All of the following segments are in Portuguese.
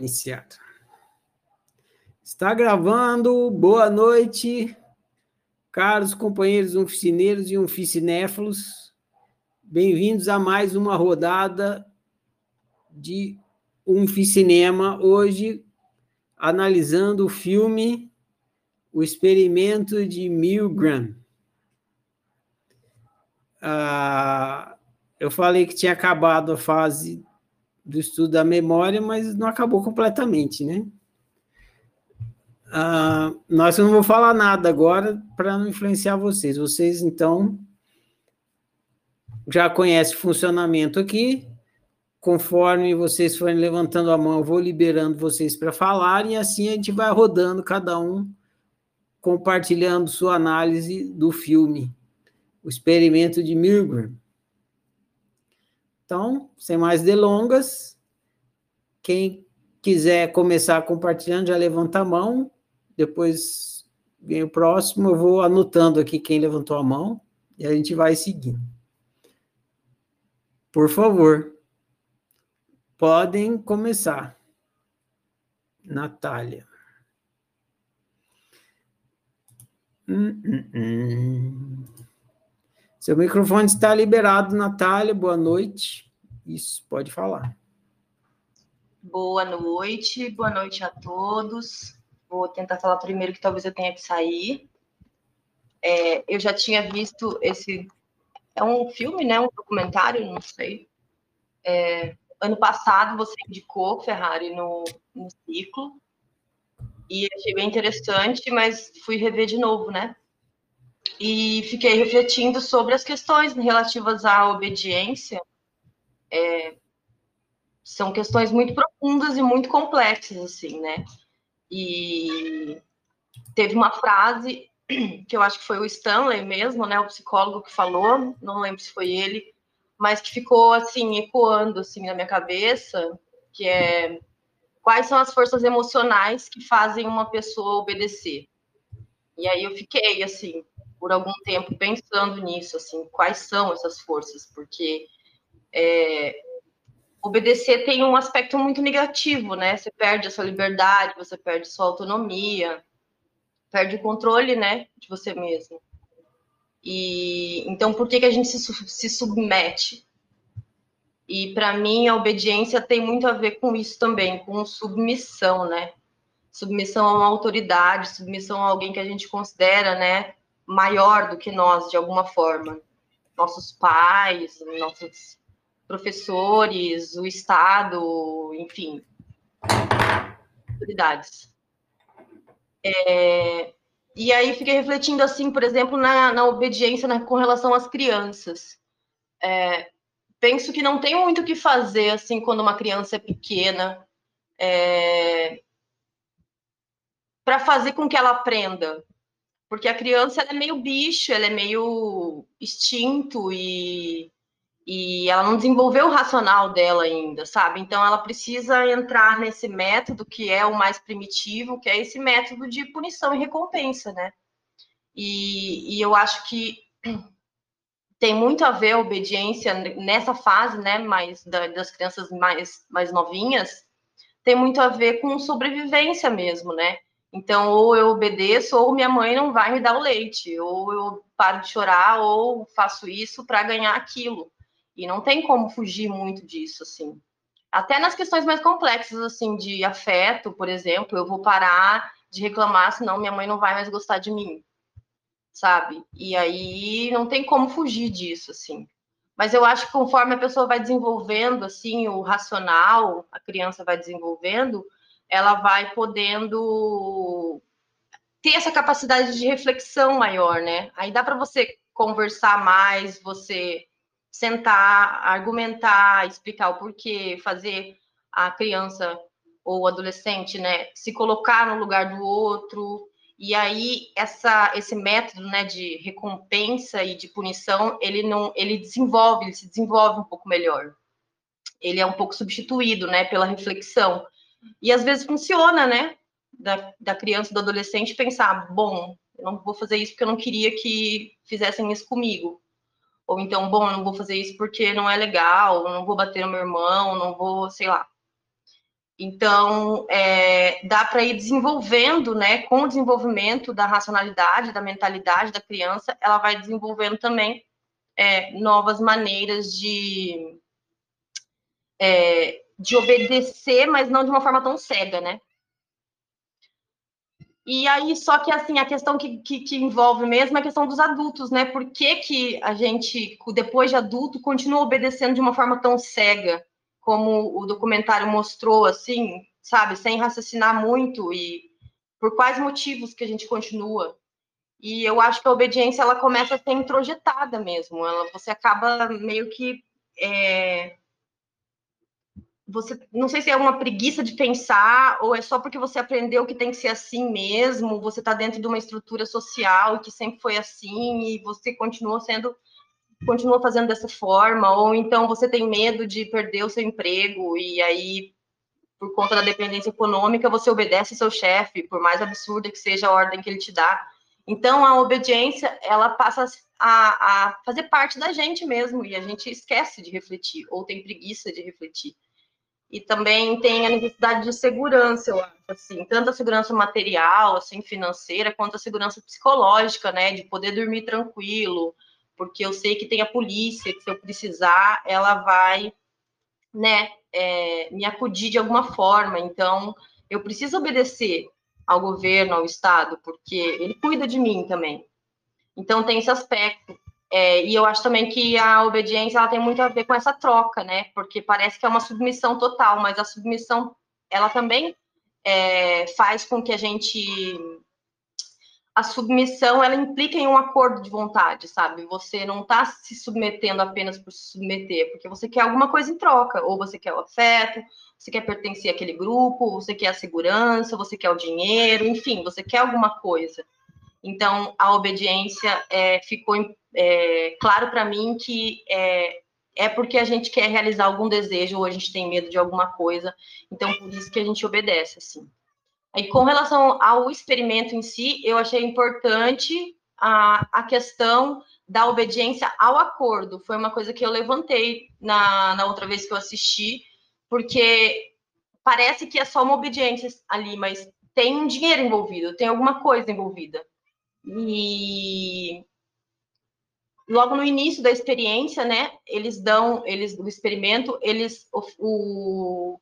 Iniciar. Está gravando. Boa noite, caros companheiros oficineiros e oficinéfilos. Bem-vindos a mais uma rodada de um Cinema. Hoje, analisando o filme O Experimento de Milgram. Ah, eu falei que tinha acabado a fase do estudo da memória, mas não acabou completamente, né? Ah, nós não vou falar nada agora para não influenciar vocês. Vocês, então, já conhecem o funcionamento aqui. Conforme vocês forem levantando a mão, eu vou liberando vocês para falar e assim a gente vai rodando, cada um compartilhando sua análise do filme, O Experimento de Milgram. Então, sem mais delongas, quem quiser começar compartilhando, já levanta a mão, depois vem o próximo, eu vou anotando aqui quem levantou a mão e a gente vai seguindo. Por favor, podem começar. Natália. Hum, hum, hum. Seu microfone está liberado, Natália. Boa noite. Isso, pode falar. Boa noite, boa noite a todos. Vou tentar falar primeiro que talvez eu tenha que sair. É, eu já tinha visto esse. É um filme, né? Um documentário, não sei. É, ano passado você indicou Ferrari no, no ciclo. E achei bem interessante, mas fui rever de novo, né? E fiquei refletindo sobre as questões relativas à obediência. É, são questões muito profundas e muito complexas, assim, né? E teve uma frase que eu acho que foi o Stanley mesmo, né, o psicólogo que falou, não lembro se foi ele, mas que ficou assim ecoando assim na minha cabeça, que é quais são as forças emocionais que fazem uma pessoa obedecer. E aí eu fiquei assim, por algum tempo pensando nisso, assim, quais são essas forças, porque é, obedecer tem um aspecto muito negativo, né? Você perde a sua liberdade, você perde sua autonomia, perde o controle, né, de você mesmo. E então, por que que a gente se, se submete? E para mim a obediência tem muito a ver com isso também, com submissão, né? Submissão a uma autoridade, submissão a alguém que a gente considera, né, maior do que nós, de alguma forma. Nossos pais, nossos professores, o Estado, enfim, autoridades. É, e aí fiquei refletindo, assim, por exemplo, na, na obediência né, com relação às crianças. É, penso que não tem muito o que fazer, assim, quando uma criança é pequena, é, para fazer com que ela aprenda, porque a criança é meio bicho, ela é meio instinto e, e ela não desenvolveu o racional dela ainda, sabe? Então ela precisa entrar nesse método que é o mais primitivo, que é esse método de punição e recompensa, né? E, e eu acho que tem muito a ver a obediência nessa fase, né? Mais da, das crianças mais, mais novinhas, tem muito a ver com sobrevivência mesmo, né? Então, ou eu obedeço, ou minha mãe não vai me dar o leite, ou eu paro de chorar, ou faço isso para ganhar aquilo. E não tem como fugir muito disso, assim. Até nas questões mais complexas, assim, de afeto, por exemplo, eu vou parar de reclamar, senão minha mãe não vai mais gostar de mim, sabe? E aí não tem como fugir disso, assim. Mas eu acho que conforme a pessoa vai desenvolvendo, assim, o racional, a criança vai desenvolvendo, ela vai podendo ter essa capacidade de reflexão maior, né? Aí dá para você conversar mais, você sentar, argumentar, explicar o porquê, fazer a criança ou adolescente, né, se colocar no lugar do outro. E aí essa esse método, né, de recompensa e de punição, ele não ele desenvolve, ele se desenvolve um pouco melhor. Ele é um pouco substituído, né, pela reflexão. E às vezes funciona, né? Da, da criança, do adolescente pensar, bom, eu não vou fazer isso porque eu não queria que fizessem isso comigo. Ou então, bom, eu não vou fazer isso porque não é legal, não vou bater no meu irmão, não vou, sei lá. Então, é, dá para ir desenvolvendo, né, com o desenvolvimento da racionalidade, da mentalidade da criança, ela vai desenvolvendo também é, novas maneiras de, é, de obedecer, mas não de uma forma tão cega, né? E aí, só que assim, a questão que, que, que, envolve mesmo é a questão dos adultos, né? Por que, que a gente, depois de adulto, continua obedecendo de uma forma tão cega? como o documentário mostrou, assim, sabe, sem raciocinar muito e por quais motivos que a gente continua. E eu acho que a obediência ela começa a ser introjetada mesmo. Ela, você acaba meio que é, você não sei se é uma preguiça de pensar ou é só porque você aprendeu que tem que ser assim mesmo. Você está dentro de uma estrutura social que sempre foi assim e você continua sendo continua fazendo dessa forma, ou então você tem medo de perder o seu emprego e aí, por conta da dependência econômica, você obedece seu chefe, por mais absurda que seja a ordem que ele te dá. Então, a obediência, ela passa a, a fazer parte da gente mesmo, e a gente esquece de refletir, ou tem preguiça de refletir. E também tem a necessidade de segurança, eu acho, assim, tanto a segurança material, assim, financeira, quanto a segurança psicológica, né, de poder dormir tranquilo, porque eu sei que tem a polícia, que se eu precisar, ela vai, né, é, me acudir de alguma forma. Então, eu preciso obedecer ao governo, ao Estado, porque ele cuida de mim também. Então, tem esse aspecto. É, e eu acho também que a obediência ela tem muito a ver com essa troca, né? Porque parece que é uma submissão total, mas a submissão ela também é, faz com que a gente a submissão ela implica em um acordo de vontade, sabe? Você não está se submetendo apenas por se submeter, porque você quer alguma coisa em troca, ou você quer o afeto, você quer pertencer àquele grupo, você quer a segurança, você quer o dinheiro, enfim, você quer alguma coisa. Então, a obediência é, ficou é, claro para mim que é, é porque a gente quer realizar algum desejo ou a gente tem medo de alguma coisa, então por isso que a gente obedece, assim. E com relação ao experimento em si, eu achei importante a, a questão da obediência ao acordo. Foi uma coisa que eu levantei na, na outra vez que eu assisti, porque parece que é só uma obediência ali, mas tem um dinheiro envolvido, tem alguma coisa envolvida. E logo no início da experiência, né, eles dão, eles do experimento, eles o,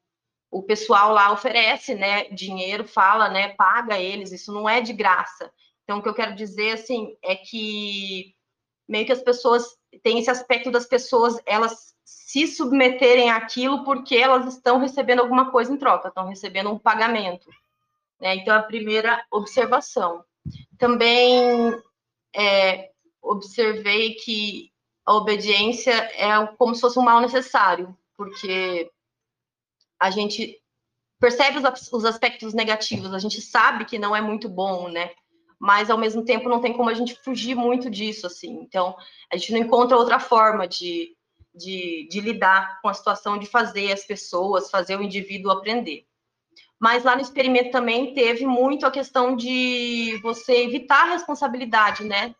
o pessoal lá oferece, né, dinheiro, fala, né, paga eles, isso não é de graça. Então, o que eu quero dizer, assim, é que meio que as pessoas, tem esse aspecto das pessoas, elas se submeterem àquilo porque elas estão recebendo alguma coisa em troca, estão recebendo um pagamento. Né? Então, a primeira observação. Também é, observei que a obediência é como se fosse um mal necessário, porque a gente percebe os, os aspectos negativos, a gente sabe que não é muito bom, né? Mas ao mesmo tempo não tem como a gente fugir muito disso, assim. Então, a gente não encontra outra forma de, de, de lidar com a situação de fazer as pessoas, fazer o indivíduo aprender. Mas lá no experimento também teve muito a questão de você evitar a responsabilidade, né?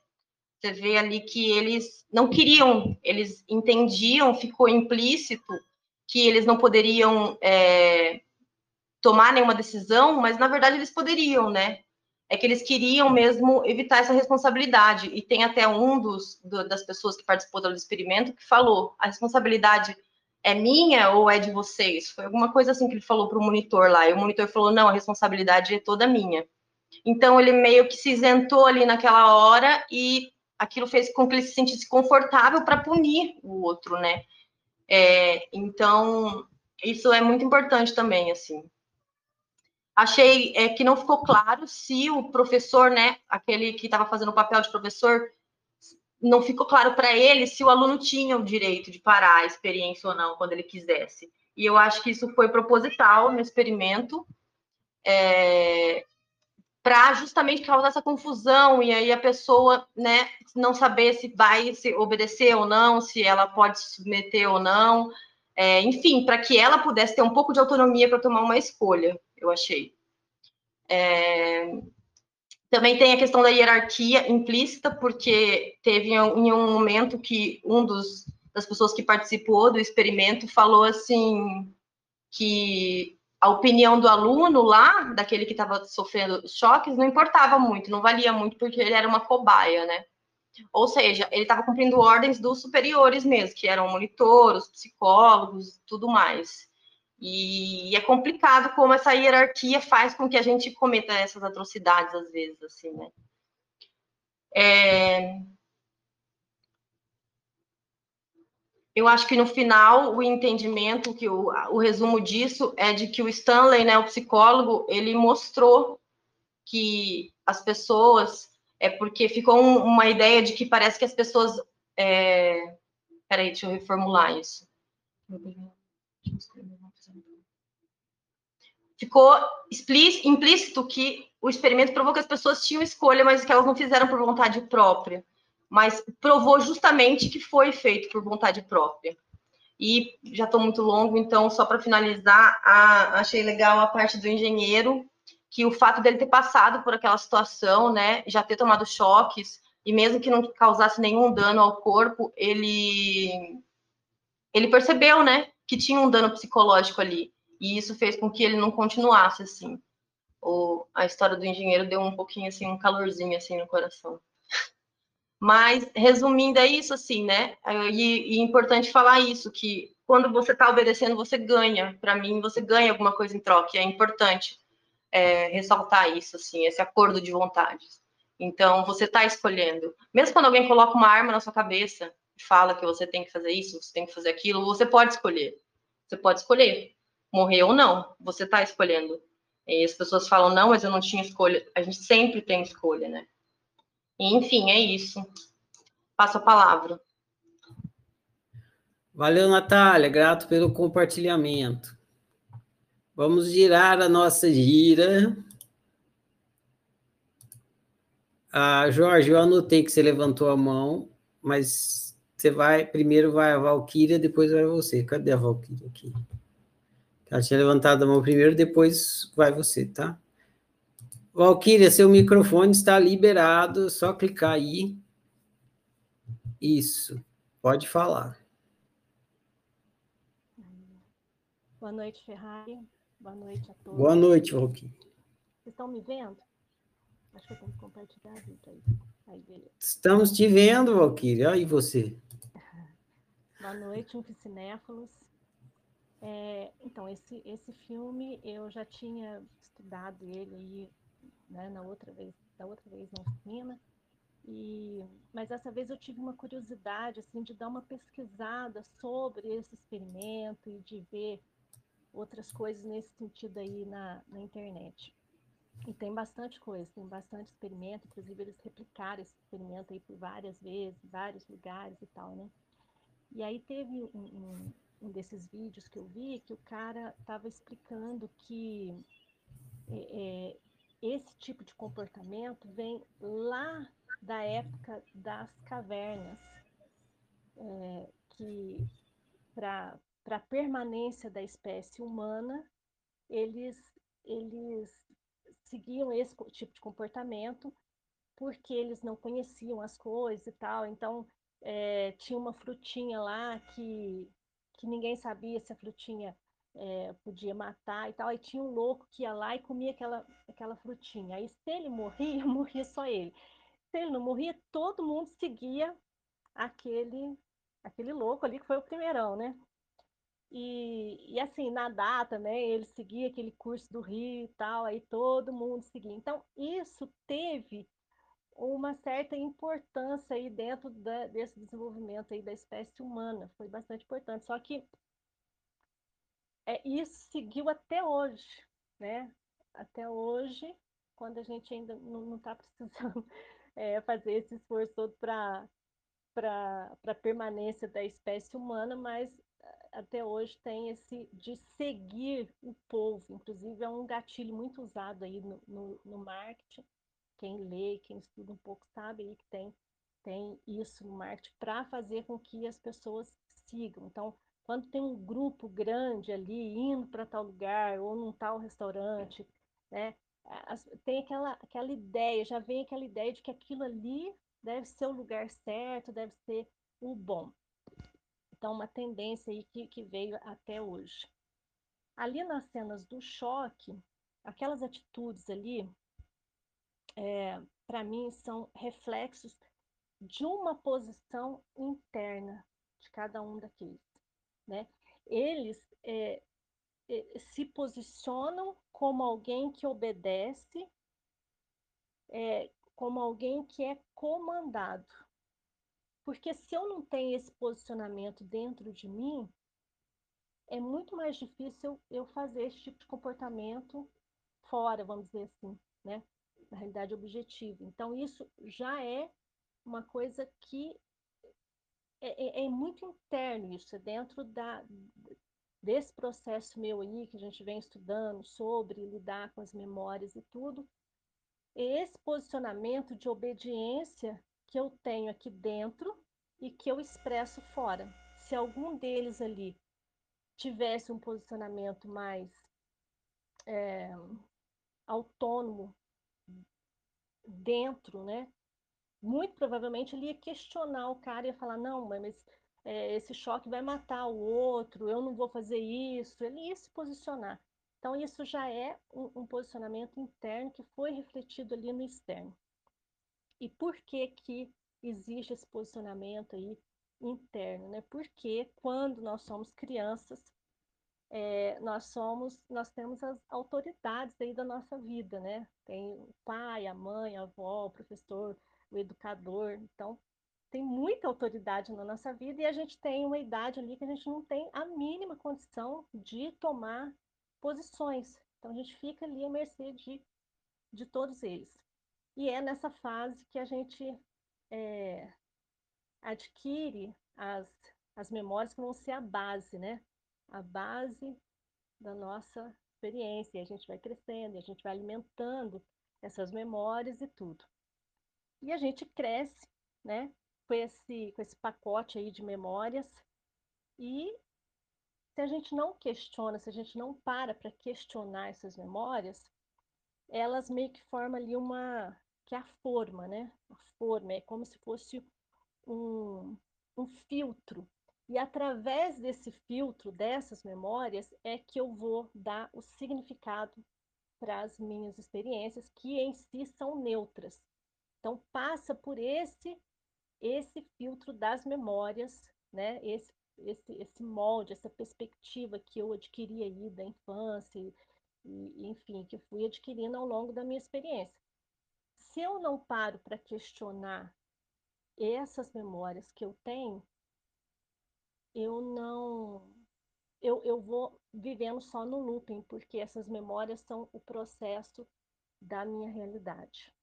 Você vê ali que eles não queriam, eles entendiam, ficou implícito que eles não poderiam é, tomar nenhuma decisão, mas na verdade eles poderiam, né? É que eles queriam mesmo evitar essa responsabilidade. E tem até um dos, do, das pessoas que participou do experimento que falou: a responsabilidade é minha ou é de vocês? Foi alguma coisa assim que ele falou para o monitor lá. E o monitor falou: não, a responsabilidade é toda minha. Então ele meio que se isentou ali naquela hora e aquilo fez com que ele se sentisse confortável para punir o outro, né? É, então, isso é muito importante também, assim. Achei é, que não ficou claro se o professor, né, aquele que estava fazendo o papel de professor, não ficou claro para ele se o aluno tinha o direito de parar a experiência ou não, quando ele quisesse. E eu acho que isso foi proposital no experimento, é, para justamente causar essa confusão e aí a pessoa, né, não saber se vai se obedecer ou não, se ela pode se submeter ou não, é, enfim, para que ela pudesse ter um pouco de autonomia para tomar uma escolha, eu achei. É, também tem a questão da hierarquia implícita, porque teve em um momento que um dos das pessoas que participou do experimento falou assim que a opinião do aluno lá, daquele que estava sofrendo choques, não importava muito, não valia muito, porque ele era uma cobaia, né? Ou seja, ele estava cumprindo ordens dos superiores mesmo, que eram monitores, psicólogos, tudo mais. E é complicado como essa hierarquia faz com que a gente cometa essas atrocidades às vezes, assim, né? É... Eu acho que no final o entendimento, que o, o resumo disso é de que o Stanley, né, o psicólogo, ele mostrou que as pessoas é porque ficou um, uma ideia de que parece que as pessoas. É... Peraí, deixa eu reformular isso. Ficou implícito que o experimento provou que as pessoas tinham escolha, mas que elas não fizeram por vontade própria mas provou justamente que foi feito por vontade própria. E já estou muito longo, então, só para finalizar, a, achei legal a parte do engenheiro, que o fato dele ter passado por aquela situação, né, já ter tomado choques, e mesmo que não causasse nenhum dano ao corpo, ele, ele percebeu, né, que tinha um dano psicológico ali. E isso fez com que ele não continuasse, assim. O, a história do engenheiro deu um pouquinho, assim, um calorzinho, assim, no coração. Mas, resumindo, é isso, assim, né? E, e é importante falar isso, que quando você está obedecendo, você ganha. Para mim, você ganha alguma coisa em troca. E é importante é, ressaltar isso, assim, esse acordo de vontades. Então, você está escolhendo. Mesmo quando alguém coloca uma arma na sua cabeça e fala que você tem que fazer isso, você tem que fazer aquilo, você pode escolher. Você pode escolher morrer ou não. Você está escolhendo. E as pessoas falam, não, mas eu não tinha escolha. A gente sempre tem escolha, né? Enfim, é isso. Passo a palavra. Valeu, Natália. Grato pelo compartilhamento. Vamos girar a nossa gira. Ah, Jorge, eu anotei que você levantou a mão, mas você vai, primeiro vai a Valquíria, depois vai você. Cadê a Valquíria aqui? Ela tinha levantado a mão primeiro, depois vai você, tá? Valquíria, seu microfone está liberado, só clicar aí. Isso, pode falar. Boa noite, Ferrari. Boa noite a todos. Boa noite, Valquíria. Vocês estão me vendo? Acho que eu tenho que compartilhar a vida aí. aí beleza. Estamos te vendo, Valquíria. E você? Boa noite, um cinéfilos. É, então, esse, esse filme eu já tinha estudado ele aí né, na outra vez, da outra vez na oficina. E, mas dessa vez eu tive uma curiosidade assim de dar uma pesquisada sobre esse experimento e de ver outras coisas nesse sentido aí na, na internet. E tem bastante coisa, tem bastante experimento, inclusive eles replicaram esse experimento aí por várias vezes, vários lugares e tal, né? E aí teve um, um, desses vídeos que eu vi que o cara estava explicando que é, é esse tipo de comportamento vem lá da época das cavernas, é, que para a permanência da espécie humana, eles, eles seguiam esse tipo de comportamento porque eles não conheciam as coisas e tal. Então, é, tinha uma frutinha lá que, que ninguém sabia se a frutinha é, podia matar e tal. Aí tinha um louco que ia lá e comia aquela, aquela frutinha. Aí se ele morria, morria só ele. Se ele não morria, todo mundo seguia aquele aquele louco ali que foi o primeirão, né? E, e assim, na data, né, ele seguia aquele curso do Rio e tal, aí todo mundo seguia. Então, isso teve uma certa importância aí dentro da, desse desenvolvimento aí da espécie humana, foi bastante importante. Só que é, isso seguiu até hoje, né? Até hoje, quando a gente ainda não está precisando é, fazer esse esforço todo para a permanência da espécie humana, mas até hoje tem esse de seguir o povo, inclusive é um gatilho muito usado aí no, no, no marketing, quem lê, quem estuda um pouco sabe aí que tem, tem isso no marketing para fazer com que as pessoas sigam. Então, quando tem um grupo grande ali indo para tal lugar ou num tal restaurante, né? Tem aquela, aquela ideia, já vem aquela ideia de que aquilo ali deve ser o lugar certo, deve ser o bom. Então, uma tendência aí que, que veio até hoje. ali nas cenas do choque, aquelas atitudes ali, é, para mim, são reflexos de uma posição interna de cada um daqueles. Né? Eles é, é, se posicionam como alguém que obedece, é, como alguém que é comandado. Porque se eu não tenho esse posicionamento dentro de mim, é muito mais difícil eu fazer esse tipo de comportamento fora, vamos dizer assim, né? Na realidade objetiva. Então, isso já é uma coisa que é, é, é muito interno, isso é dentro da, desse processo meu aí, que a gente vem estudando sobre lidar com as memórias e tudo, esse posicionamento de obediência que eu tenho aqui dentro e que eu expresso fora. Se algum deles ali tivesse um posicionamento mais é, autônomo dentro, né? Muito provavelmente ele ia questionar o cara e ia falar, não, mas é, esse choque vai matar o outro, eu não vou fazer isso. Ele ia se posicionar. Então, isso já é um, um posicionamento interno que foi refletido ali no externo. E por que que existe esse posicionamento aí interno, né? Porque quando nós somos crianças, é, nós somos, nós temos as autoridades aí da nossa vida, né? Tem o pai, a mãe, a avó, o professor, o educador. Então, tem muita autoridade na nossa vida e a gente tem uma idade ali que a gente não tem a mínima condição de tomar posições. Então a gente fica ali à mercê de, de todos eles. E é nessa fase que a gente é, adquire as, as memórias que vão ser a base, né? A base da nossa experiência. E a gente vai crescendo, e a gente vai alimentando essas memórias e tudo. E a gente cresce, né? Com esse, com esse pacote aí de memórias e se a gente não questiona, se a gente não para para questionar essas memórias, elas meio que formam ali uma, que é a forma, né? A forma, é como se fosse um, um filtro. E através desse filtro, dessas memórias, é que eu vou dar o significado para as minhas experiências, que em si são neutras. Então, passa por esse, esse filtro das memórias, né? esse esse, esse molde, essa perspectiva que eu adquiri aí da infância, e, enfim, que fui adquirindo ao longo da minha experiência. Se eu não paro para questionar essas memórias que eu tenho, eu não. Eu, eu vou vivendo só no looping, porque essas memórias são o processo da minha realidade.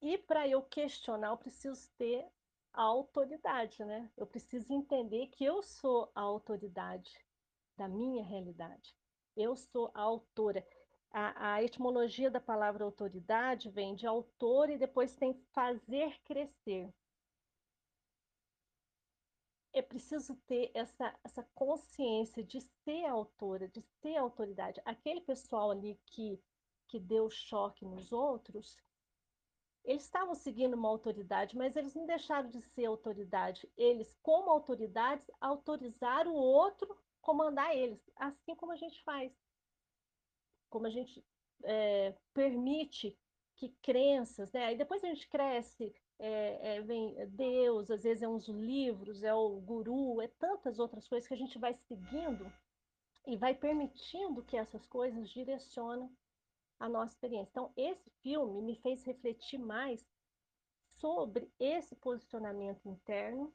E para eu questionar, eu preciso ter a autoridade, né? Eu preciso entender que eu sou a autoridade da minha realidade. Eu sou a autora. A, a etimologia da palavra autoridade vem de autor e depois tem fazer crescer. É preciso ter essa, essa consciência de ser autora, de ser autoridade. Aquele pessoal ali que, que deu choque nos outros, eles estavam seguindo uma autoridade, mas eles não deixaram de ser autoridade. Eles, como autoridades, autorizaram o outro comandar eles, assim como a gente faz. Como a gente é, permite que crenças, né? Aí depois a gente cresce, é, é, vem Deus, às vezes é uns livros, é o guru, é tantas outras coisas que a gente vai seguindo e vai permitindo que essas coisas direcionem a nossa experiência. Então, esse filme me fez refletir mais sobre esse posicionamento interno,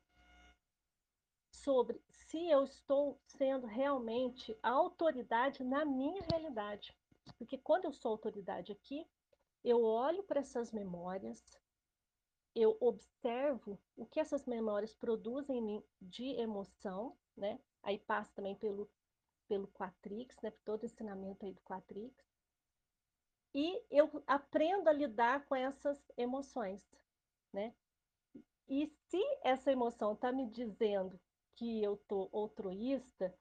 sobre se eu estou sendo realmente a autoridade na minha realidade. Porque quando eu sou autoridade aqui, eu olho para essas memórias, eu observo o que essas memórias produzem em mim de emoção, né? Aí passa também pelo, pelo Quatrix, né? Todo o ensinamento aí do Quatrix e eu aprendo a lidar com essas emoções, né? E se essa emoção está me dizendo que eu tô altruísta,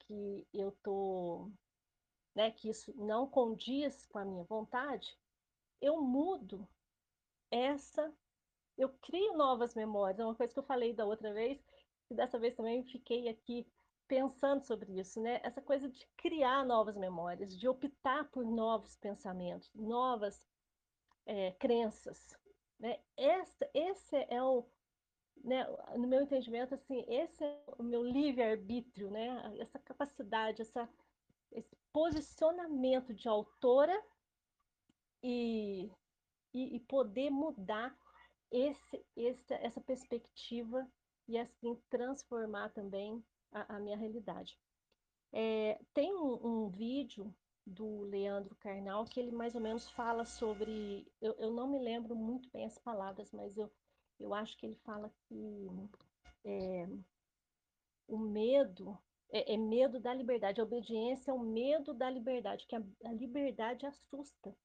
que eu tô, né, que isso não condiz com a minha vontade, eu mudo essa, eu crio novas memórias. É uma coisa que eu falei da outra vez, e dessa vez também fiquei aqui pensando sobre isso, né? Essa coisa de criar novas memórias, de optar por novos pensamentos, novas é, crenças, né? Esse, é o, né, no meu entendimento, assim, esse é o meu livre-arbítrio, né? Essa capacidade, essa, esse posicionamento de autora e, e, e poder mudar esse, esse, essa perspectiva e assim transformar também a, a minha realidade. É, tem um, um, vídeo do Leandro Carnal que ele mais ou menos fala sobre. Eu, eu não me lembro muito bem as palavras, mas eu, eu acho que ele fala que é, o medo é, é, medo da liberdade, a obediência é o medo da liberdade, que a, a liberdade assusta.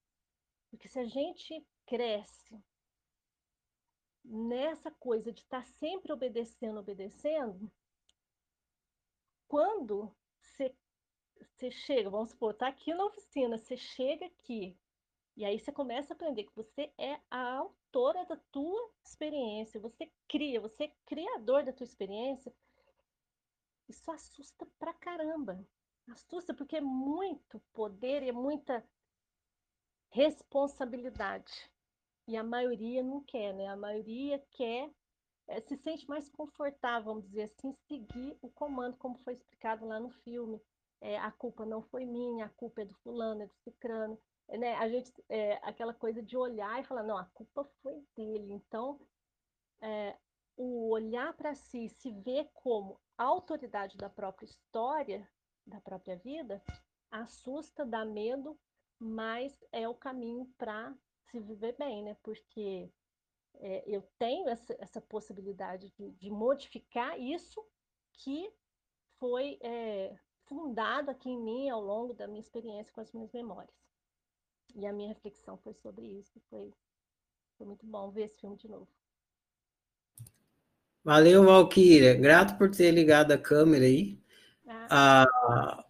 Porque se a gente cresce nessa coisa de estar sempre obedecendo, obedecendo, quando você, chega, vamos supor, tá aqui na oficina, você chega aqui, e aí você começa a aprender que você é a autora da tua experiência, você cria, você é criador da tua experiência, isso assusta pra caramba. Assusta porque é muito poder e é muita responsabilidade. E a maioria não quer, né? A maioria quer é, se sente mais confortável, vamos dizer assim, seguir o comando, como foi explicado lá no filme. É, a culpa não foi minha, a culpa é do fulano, é do cicrano. É, né? A gente, é, aquela coisa de olhar e falar, não, a culpa foi dele. Então, o olhar para si, se ver como autoridade da própria história, da própria vida, assusta, dá medo, mas é o caminho para se viver bem, né? Porque é, eu tenho essa, essa possibilidade de, de, modificar isso que foi é, fundado aqui em mim ao longo da minha experiência com as minhas memórias. E a minha reflexão foi sobre isso. Foi, foi muito bom ver esse filme de novo. Valeu, Valkyria. Grato por ter ligado a câmera aí. Ah. Ah,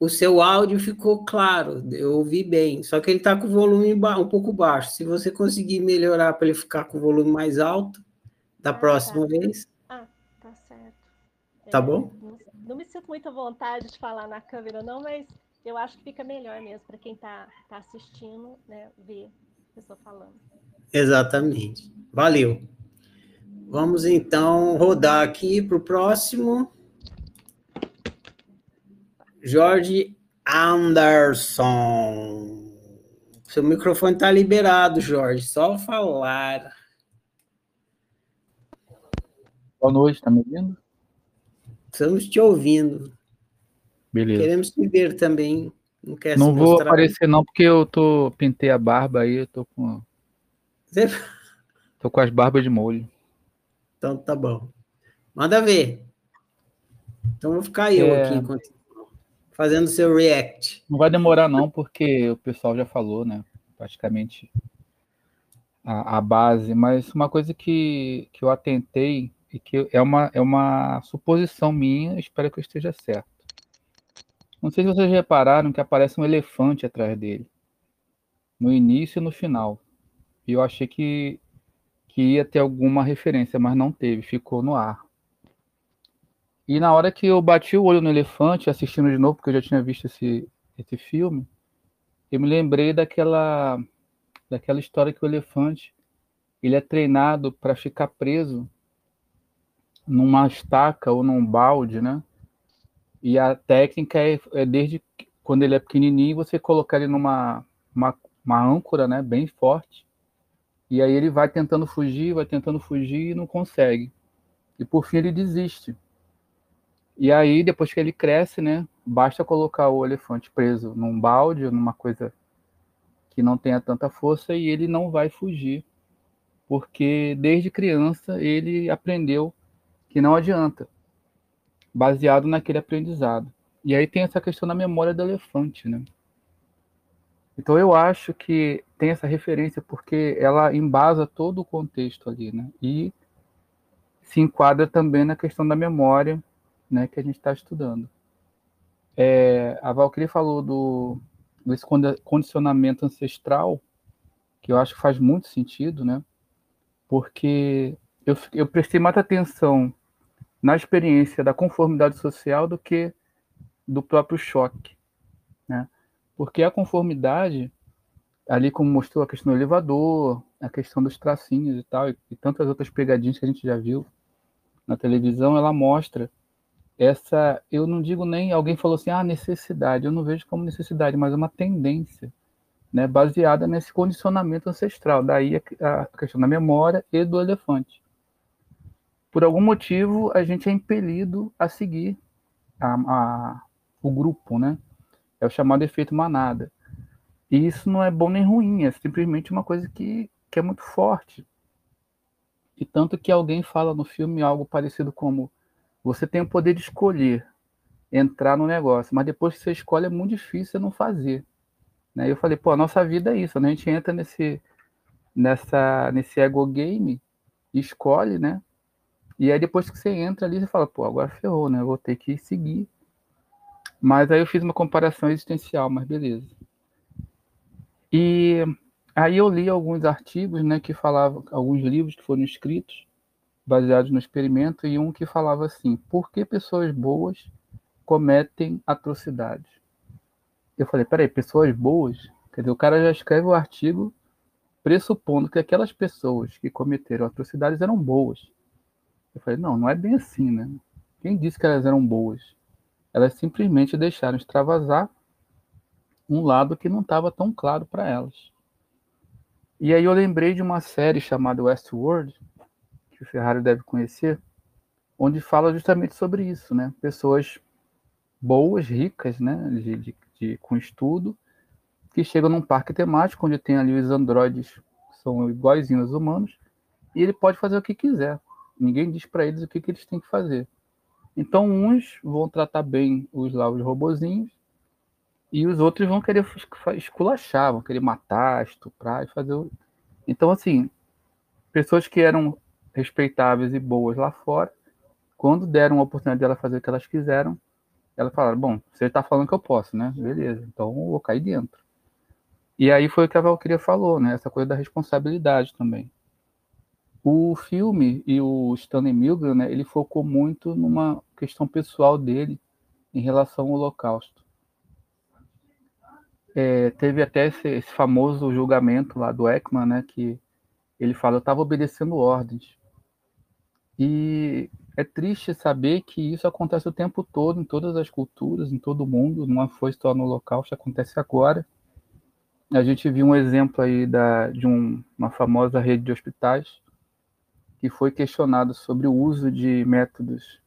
o seu áudio ficou claro, eu ouvi bem, só que ele está com o volume um pouco baixo. Se você conseguir melhorar para ele ficar com o volume mais alto, da ah, próxima tá. vez. Ah, tá certo. Tá bom? Não, não, me sinto muita vontade de falar na câmera, não, mas eu acho que fica melhor mesmo para quem está tá assistindo, né, ver a pessoa falando. Exatamente. Valeu. Vamos então rodar aqui para o próximo. Jorge Anderson. Seu microfone está liberado, Jorge. Só falar. Boa noite, tá me ouvindo? Estamos te ouvindo. Beleza. Queremos te ver também. Não, quer não vou mostrar. aparecer, não, porque eu tô pintei a barba aí, eu tô com. Você... Tô com as barbas de molho. Então tá bom. Manda ver. Então vou ficar eu é... aqui enquanto fazendo seu react. Não vai demorar, não, porque o pessoal já falou, né? Praticamente a, a base, mas uma coisa que, que eu atentei e que é uma, é uma suposição minha, espero que eu esteja certo. Não sei se vocês repararam que aparece um elefante atrás dele, no início e no final. E eu achei que, que ia ter alguma referência, mas não teve, ficou no ar. E na hora que eu bati o olho no elefante, assistindo de novo, porque eu já tinha visto esse, esse filme, eu me lembrei daquela, daquela história que o elefante ele é treinado para ficar preso numa estaca ou num balde, né? E a técnica é, é desde quando ele é pequenininho, você colocar ele numa uma, uma âncora, né, bem forte. E aí ele vai tentando fugir, vai tentando fugir e não consegue. E por fim ele desiste. E aí, depois que ele cresce, né, basta colocar o elefante preso num balde, numa coisa que não tenha tanta força, e ele não vai fugir, porque desde criança ele aprendeu que não adianta, baseado naquele aprendizado. E aí tem essa questão da memória do elefante, né? Então eu acho que tem essa referência porque ela embasa todo o contexto ali, né? E se enquadra também na questão da memória né, que a gente está estudando. É, a Valkyrie falou do, desse condicionamento ancestral, que eu acho que faz muito sentido, né? Porque eu, eu prestei muita atenção na experiência da conformidade social do que do próprio choque, né? Porque a conformidade, ali como mostrou a questão do elevador, a questão dos tracinhos e tal, e, e tantas outras pegadinhas que a gente já viu na televisão, ela mostra essa, eu não digo nem, alguém falou assim, ah, necessidade, eu não vejo como necessidade, mas é uma tendência, né, baseada nesse condicionamento ancestral, daí a, a questão da memória e do elefante. Por algum motivo, a gente é impelido a seguir a, a, o grupo, né? É o chamado efeito manada. E isso não é bom nem ruim, é simplesmente uma coisa que, que é muito forte. E tanto que alguém fala no filme algo parecido como você tem o poder de escolher entrar no negócio, mas depois que você escolhe é muito difícil você não fazer. Né? Eu falei, pô, a nossa vida é isso, né? a gente entra nesse, nessa, nesse ego game, escolhe, né? E aí depois que você entra ali, você fala, pô, agora ferrou, né? Vou ter que seguir. Mas aí eu fiz uma comparação existencial, mas beleza. E aí eu li alguns artigos, né, que falavam, alguns livros que foram escritos baseados no experimento, e um que falava assim: por que pessoas boas cometem atrocidades? Eu falei: peraí, pessoas boas? Quer dizer, o cara já escreve o artigo pressupondo que aquelas pessoas que cometeram atrocidades eram boas. Eu falei: não, não é bem assim, né? Quem disse que elas eram boas? Elas simplesmente deixaram extravasar um lado que não estava tão claro para elas. E aí eu lembrei de uma série chamada Westworld, que o Ferrari deve conhecer, onde fala justamente sobre isso, né? Pessoas boas, ricas, né, de, de, de, com estudo, que chegam num parque temático onde tem ali os androides que são iguaizinhos aos humanos, e ele pode fazer o que quiser. Ninguém diz para eles o que, que eles têm que fazer. Então uns vão tratar bem os lá os robozinhos e os outros vão querer esculachar, vão querer matar, estuprar e fazer. O... Então assim, pessoas que eram respeitáveis e boas lá fora, quando deram a oportunidade dela fazer o que elas quiseram, ela falaram, bom, você está falando que eu posso, né? Beleza, então eu vou cair dentro. E aí foi o que a Valkyria falou, né? Essa coisa da responsabilidade também. O filme e o Stanley Milgram, né, ele focou muito numa questão pessoal dele em relação ao Holocausto. É, teve até esse, esse, famoso julgamento lá do Ekman, né, que ele fala, eu estava obedecendo ordens. E é triste saber que isso acontece o tempo todo, em todas as culturas, em todo mundo, não foi só no Holocausto, acontece agora. A gente viu um exemplo aí da, de um, uma famosa rede de hospitais, que foi questionado sobre o uso de métodos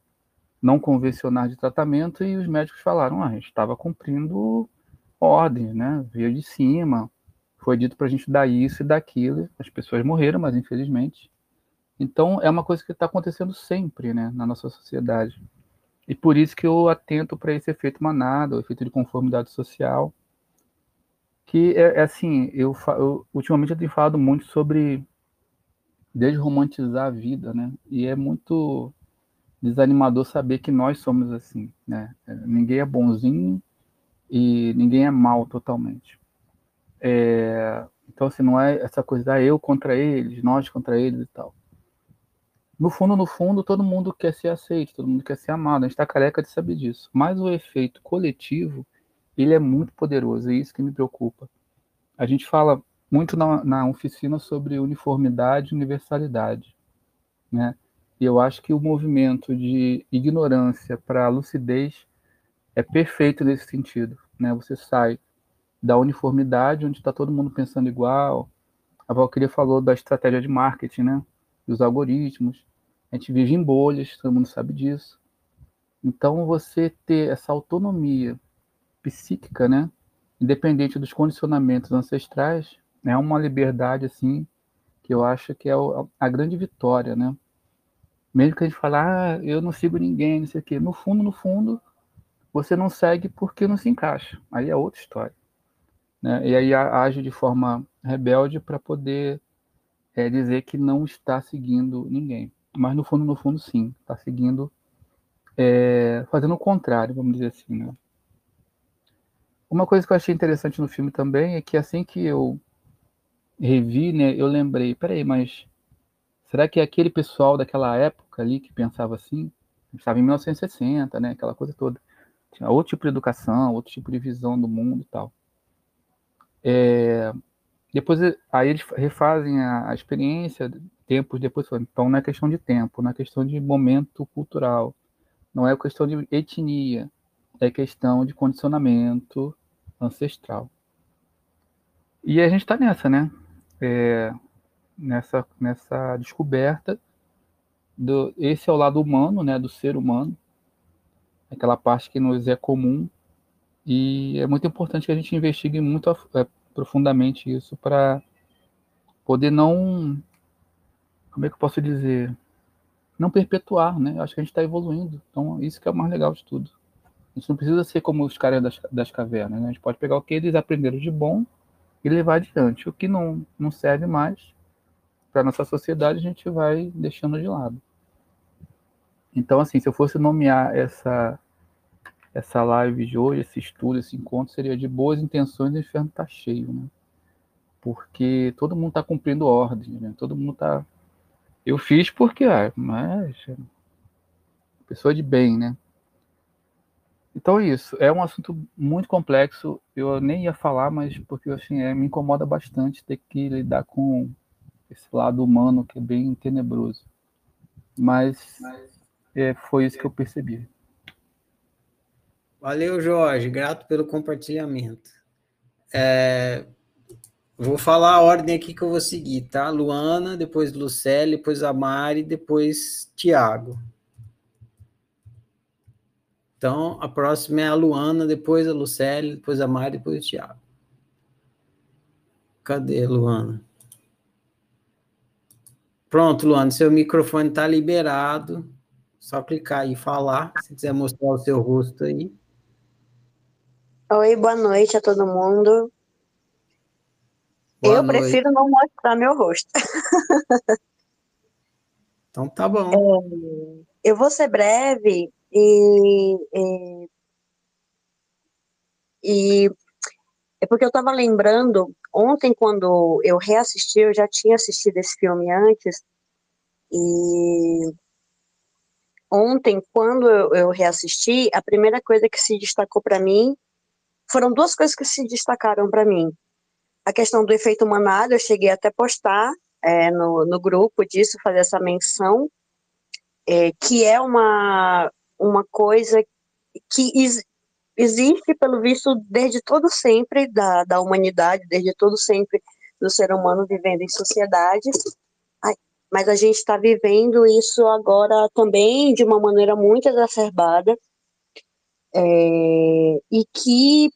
não convencionais de tratamento e os médicos falaram: ah, a gente estava cumprindo ordens, né? Veio de cima, foi dito para a gente dar isso e daquilo. As pessoas morreram, mas infelizmente. Então é uma coisa que está acontecendo sempre, né, na nossa sociedade. E por isso que eu atento para esse efeito manada, o efeito de conformidade social, que é, é assim, eu, eu ultimamente eu tenho falado muito sobre desromantizar a vida, né? E é muito desanimador saber que nós somos assim, né? É, ninguém é bonzinho e ninguém é mal totalmente. É, então, assim, não é essa coisa da eu contra eles, nós contra eles e tal. No fundo, no fundo, todo mundo quer ser aceito, todo mundo quer ser amado. A gente está careca de saber disso. Mas o efeito coletivo, ele é muito poderoso, é isso que me preocupa. A gente fala muito na, na oficina sobre uniformidade e universalidade, né? E eu acho que o movimento de ignorância para lucidez é perfeito nesse sentido, né? Você sai da uniformidade, onde está todo mundo pensando igual. A Valkyria falou da estratégia de marketing, né? Dos algoritmos. A gente vive em bolhas, todo mundo sabe disso. Então, você ter essa autonomia psíquica, né? Independente dos condicionamentos ancestrais, é uma liberdade assim que eu acho que é a grande vitória, né? Mesmo que a gente fale, ah, eu não sigo ninguém, não sei o quê. No fundo, no fundo, você não segue porque não se encaixa. Aí é outra história. Né? E aí age de forma rebelde para poder é, dizer que não está seguindo ninguém. Mas no fundo, no fundo, sim, está seguindo, é, fazendo o contrário, vamos dizer assim. Né? Uma coisa que eu achei interessante no filme também é que assim que eu revi, né, eu lembrei, peraí, mas será que é aquele pessoal daquela época ali que pensava assim? estava em 1960, né? Aquela coisa toda. Tinha outro tipo de educação, outro tipo de visão do mundo e tal. É, depois, aí eles refazem a, a experiência, tempos depois. Então, não é questão de tempo, não é questão de momento cultural, não é questão de etnia, é questão de condicionamento ancestral. E a gente está nessa, né? É, nessa, nessa descoberta do esse é o lado humano, né, do ser humano, aquela parte que nos é comum e é muito importante que a gente investigue muito é, profundamente isso para poder não, como é que eu posso dizer, não perpetuar, né? Acho que a gente está evoluindo, então isso que é o mais legal de tudo. A gente não precisa ser como os caras das, das cavernas, né? A gente pode pegar o que eles aprenderam de bom e levar adiante. O que não, não serve mais para nossa sociedade, a gente vai deixando de lado. Então, assim, se eu fosse nomear essa essa live de hoje, esse estudo, esse encontro, seria de boas intenções e o inferno está cheio, né? Porque todo mundo está cumprindo ordens, né? Todo mundo está... Eu fiz porque, ah, mas... Pessoa de bem, né? Então é isso. É um assunto muito complexo. Eu nem ia falar, mas porque assim, é, me incomoda bastante ter que lidar com esse lado humano que é bem tenebroso. Mas é, foi isso que eu percebi. Valeu, Jorge. Grato pelo compartilhamento. É, vou falar a ordem aqui que eu vou seguir, tá? Luana, depois Lucélia, depois a Mari, depois Tiago. Então, a próxima é a Luana, depois a Lucélia, depois a Mari, depois o Tiago. Cadê Luana? Pronto, Luana, seu microfone está liberado. Só clicar e falar, se quiser mostrar o seu rosto aí. Oi, boa noite a todo mundo. Boa eu noite. prefiro não mostrar meu rosto. então tá bom. É, eu vou ser breve e, e, e é porque eu estava lembrando, ontem quando eu reassisti, eu já tinha assistido esse filme antes, e ontem, quando eu, eu reassisti, a primeira coisa que se destacou para mim foram duas coisas que se destacaram para mim. A questão do efeito manada, eu cheguei até postar é, no, no grupo disso, fazer essa menção, é, que é uma, uma coisa que is, existe, pelo visto, desde todo sempre da, da humanidade, desde todo sempre do ser humano vivendo em sociedade, mas a gente está vivendo isso agora também de uma maneira muito exacerbada, é, e que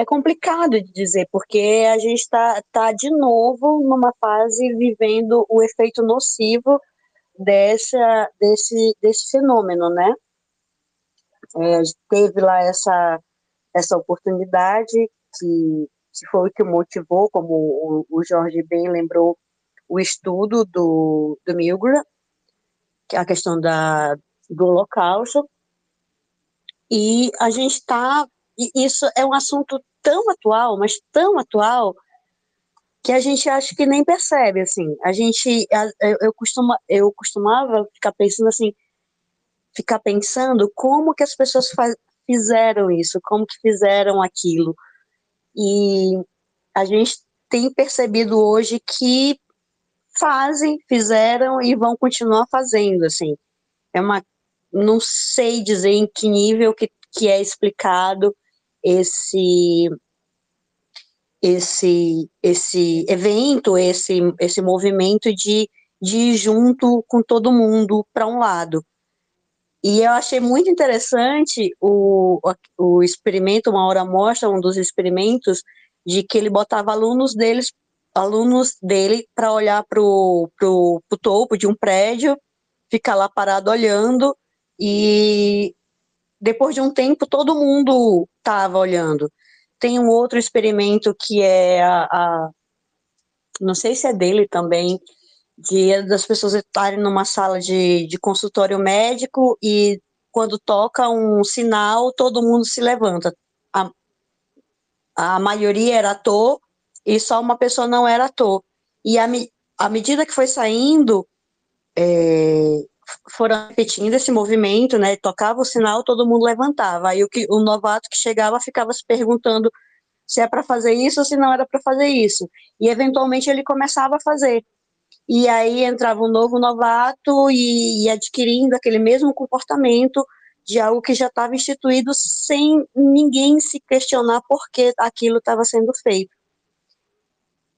é complicado de dizer, porque a gente está tá de novo numa fase vivendo o efeito nocivo dessa, desse, desse fenômeno, né? É, teve lá essa, essa oportunidade que, que foi o que motivou, como o, o Jorge bem lembrou, o estudo do, do Milgram, é a questão da, do holocausto, e a gente está, isso é um assunto tão atual, mas tão atual, que a gente acha que nem percebe, assim. A gente, eu, eu, costuma, eu costumava ficar pensando assim, ficar pensando como que as pessoas fizeram isso, como que fizeram aquilo. E a gente tem percebido hoje que fazem, fizeram e vão continuar fazendo, assim. É uma, não sei dizer em que nível que, que é explicado esse esse esse evento, esse esse movimento de, de ir junto com todo mundo para um lado. E eu achei muito interessante o, o experimento, uma hora mostra um dos experimentos de que ele botava alunos deles, alunos dele para olhar para o topo de um prédio, ficar lá parado olhando e depois de um tempo todo mundo estava olhando. Tem um outro experimento que é a, a, não sei se é dele também, de das pessoas estarem numa sala de, de consultório médico e quando toca um sinal todo mundo se levanta. A, a maioria era ator e só uma pessoa não era ator. E à medida que foi saindo, é, foram repetindo esse movimento, né? Tocava o sinal, todo mundo levantava. Aí o, que, o novato que chegava ficava se perguntando se é para fazer isso ou se não era para fazer isso. E eventualmente ele começava a fazer. E aí entrava um novo novato e, e adquirindo aquele mesmo comportamento de algo que já estava instituído sem ninguém se questionar por que aquilo estava sendo feito.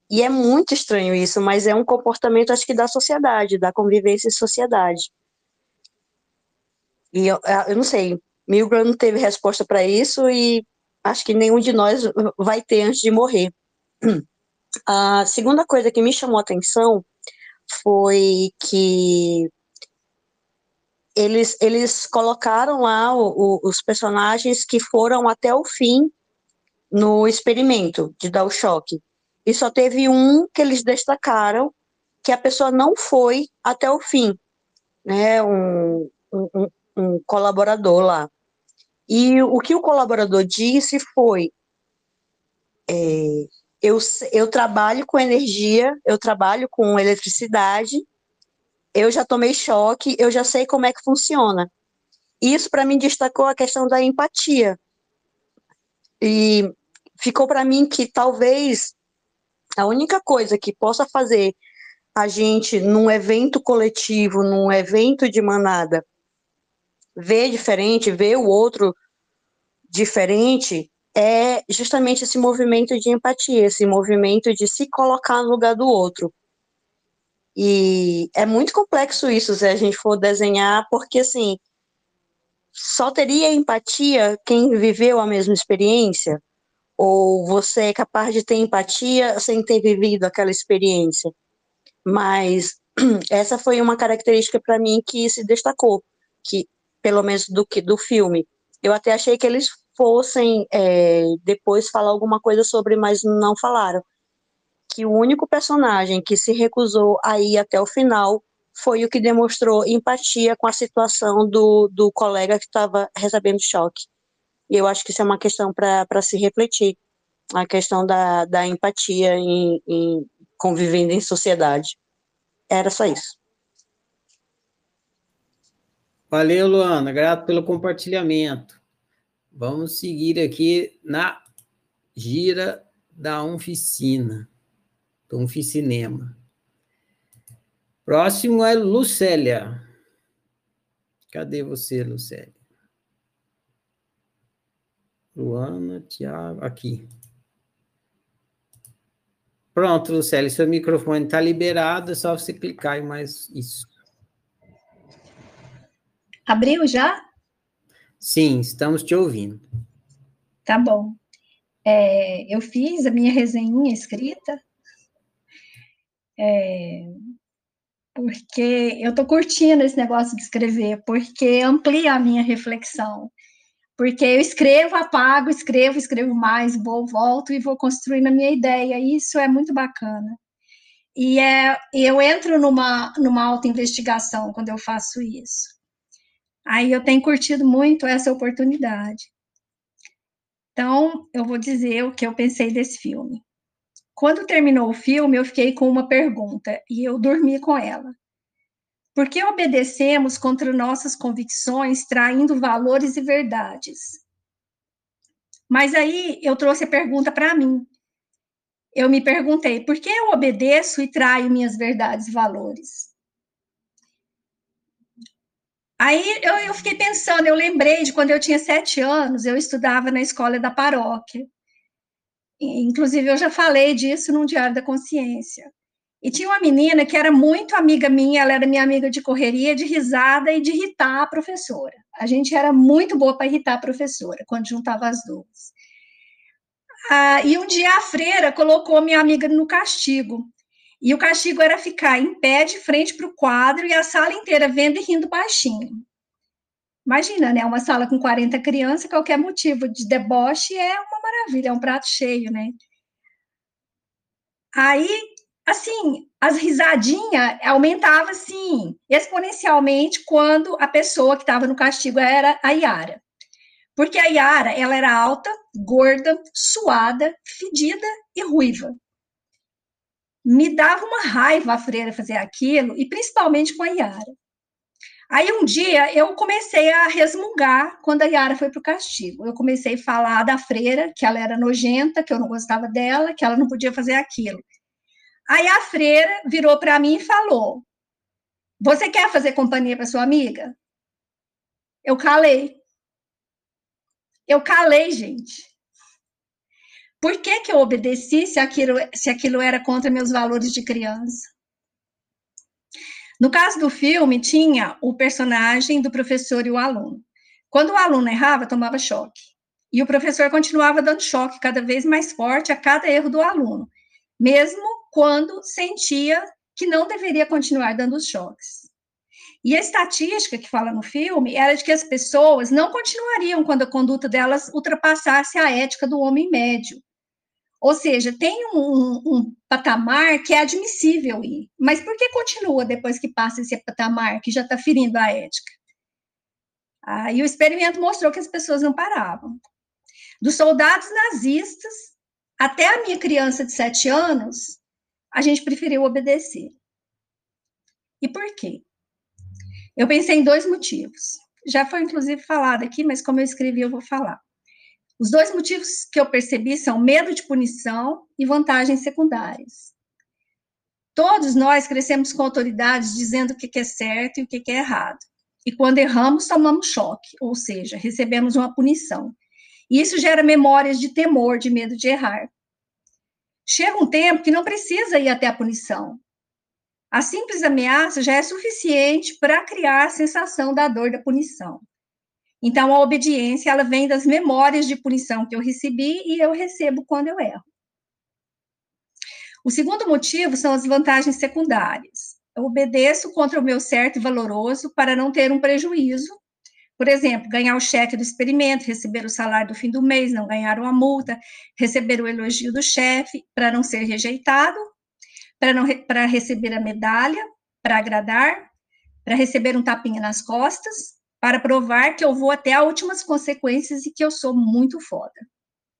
E é muito estranho isso, mas é um comportamento, acho que, da sociedade, da convivência em sociedade. E eu, ah, eu não sei, Milgram não teve resposta para isso e acho que nenhum de nós vai ter antes de morrer. A segunda coisa que me chamou a atenção foi que eles, eles colocaram lá o, o, os personagens que foram até o fim no experimento de dar o choque. E só teve um que eles destacaram, que a pessoa não foi até o fim, né? Um, um, um colaborador lá. E o que o colaborador disse foi: é, eu, eu trabalho com energia, eu trabalho com eletricidade, eu já tomei choque, eu já sei como é que funciona. Isso para mim destacou a questão da empatia. E ficou para mim que talvez a única coisa que possa fazer a gente num evento coletivo, num evento de manada, ver diferente, ver o outro diferente, é justamente esse movimento de empatia, esse movimento de se colocar no lugar do outro. E é muito complexo isso se a gente for desenhar, porque assim, só teria empatia quem viveu a mesma experiência, ou você é capaz de ter empatia sem ter vivido aquela experiência. Mas essa foi uma característica para mim que se destacou, que pelo menos do que do filme. Eu até achei que eles fossem é, depois falar alguma coisa sobre, mas não falaram. Que o único personagem que se recusou a ir até o final foi o que demonstrou empatia com a situação do, do colega que estava recebendo choque. E eu acho que isso é uma questão para se refletir a questão da, da empatia em, em convivendo em sociedade. Era só isso. Valeu, Luana. Grato pelo compartilhamento. Vamos seguir aqui na gira da oficina, do Unficinema. Próximo é Lucélia. Cadê você, Lucélia? Luana, Tiago, aqui. Pronto, Lucélia, seu microfone está liberado, é só você clicar em mais isso. Abriu já? Sim, estamos te ouvindo. Tá bom. É, eu fiz a minha resenha escrita, é, porque eu estou curtindo esse negócio de escrever, porque amplia a minha reflexão. Porque eu escrevo, apago, escrevo, escrevo mais, vou, volto e vou construindo a minha ideia. Isso é muito bacana. E é, eu entro numa, numa auto-investigação quando eu faço isso. Aí eu tenho curtido muito essa oportunidade. Então, eu vou dizer o que eu pensei desse filme. Quando terminou o filme, eu fiquei com uma pergunta e eu dormi com ela. Por que obedecemos contra nossas convicções, traindo valores e verdades? Mas aí eu trouxe a pergunta para mim. Eu me perguntei, por que eu obedeço e traio minhas verdades e valores? Aí eu, eu, fiquei pensando, eu lembrei de quando eu tinha sete anos, eu estudava na escola da paróquia. Inclusive, eu já falei disso num Diário da Consciência. E tinha uma menina que era muito amiga minha, ela era minha amiga de correria, de risada e de irritar a professora. A gente era muito boa para irritar a professora, quando juntava as duas. Ah, e um dia a freira colocou minha amiga no castigo. E o castigo era ficar em pé de frente para o quadro e a sala inteira vendo e rindo baixinho. Imagina, né? Uma sala com 40 crianças, qualquer motivo de deboche é uma maravilha, é um prato cheio, né? Aí, assim, as risadinhas aumentavam, assim, exponencialmente quando a pessoa que estava no castigo era a Yara. Porque a Yara, ela era alta, gorda, suada, fedida e ruiva me dava uma raiva a freira fazer aquilo, e principalmente com a Yara. Aí um dia eu comecei a resmungar quando a Yara foi para o castigo. Eu comecei a falar da freira, que ela era nojenta, que eu não gostava dela, que ela não podia fazer aquilo. Aí a freira virou para mim e falou: Você quer fazer companhia para sua amiga? Eu calei. Eu calei, gente. Por que, que eu obedeci se aquilo, se aquilo era contra meus valores de criança? No caso do filme, tinha o personagem do professor e o aluno. Quando o aluno errava, tomava choque. E o professor continuava dando choque cada vez mais forte a cada erro do aluno, mesmo quando sentia que não deveria continuar dando os choques. E a estatística que fala no filme era de que as pessoas não continuariam quando a conduta delas ultrapassasse a ética do homem médio, ou seja, tem um, um, patamar que é admissível ir, mas por que continua depois que passa esse patamar que já está ferindo a ética? Aí o experimento mostrou que as pessoas não paravam. Dos soldados nazistas até a minha criança de sete anos, a gente preferiu obedecer. E por quê? Eu pensei em dois motivos. Já foi inclusive falado aqui, mas como eu escrevi, eu vou falar. Os dois motivos que eu percebi são medo de punição e vantagens secundárias. Todos nós crescemos com autoridades dizendo o que é certo e o que é errado. E quando erramos, tomamos choque, ou seja, recebemos uma punição. E isso gera memórias de temor, de medo de errar. Chega um tempo que não precisa ir até a punição. A simples ameaça já é suficiente para criar a sensação da dor da punição. Então, a obediência, ela vem das memórias de punição que eu recebi e eu recebo quando eu erro. O segundo motivo são as vantagens secundárias. Eu obedeço contra o meu certo e valoroso para não ter um prejuízo. Por exemplo, ganhar o cheque do experimento, receber o salário do fim do mês, não ganhar uma multa, receber o elogio do chefe, para não ser rejeitado, para não para receber a medalha, para agradar, para receber um tapinha nas costas, para provar que eu vou até as últimas consequências e que eu sou muito foda,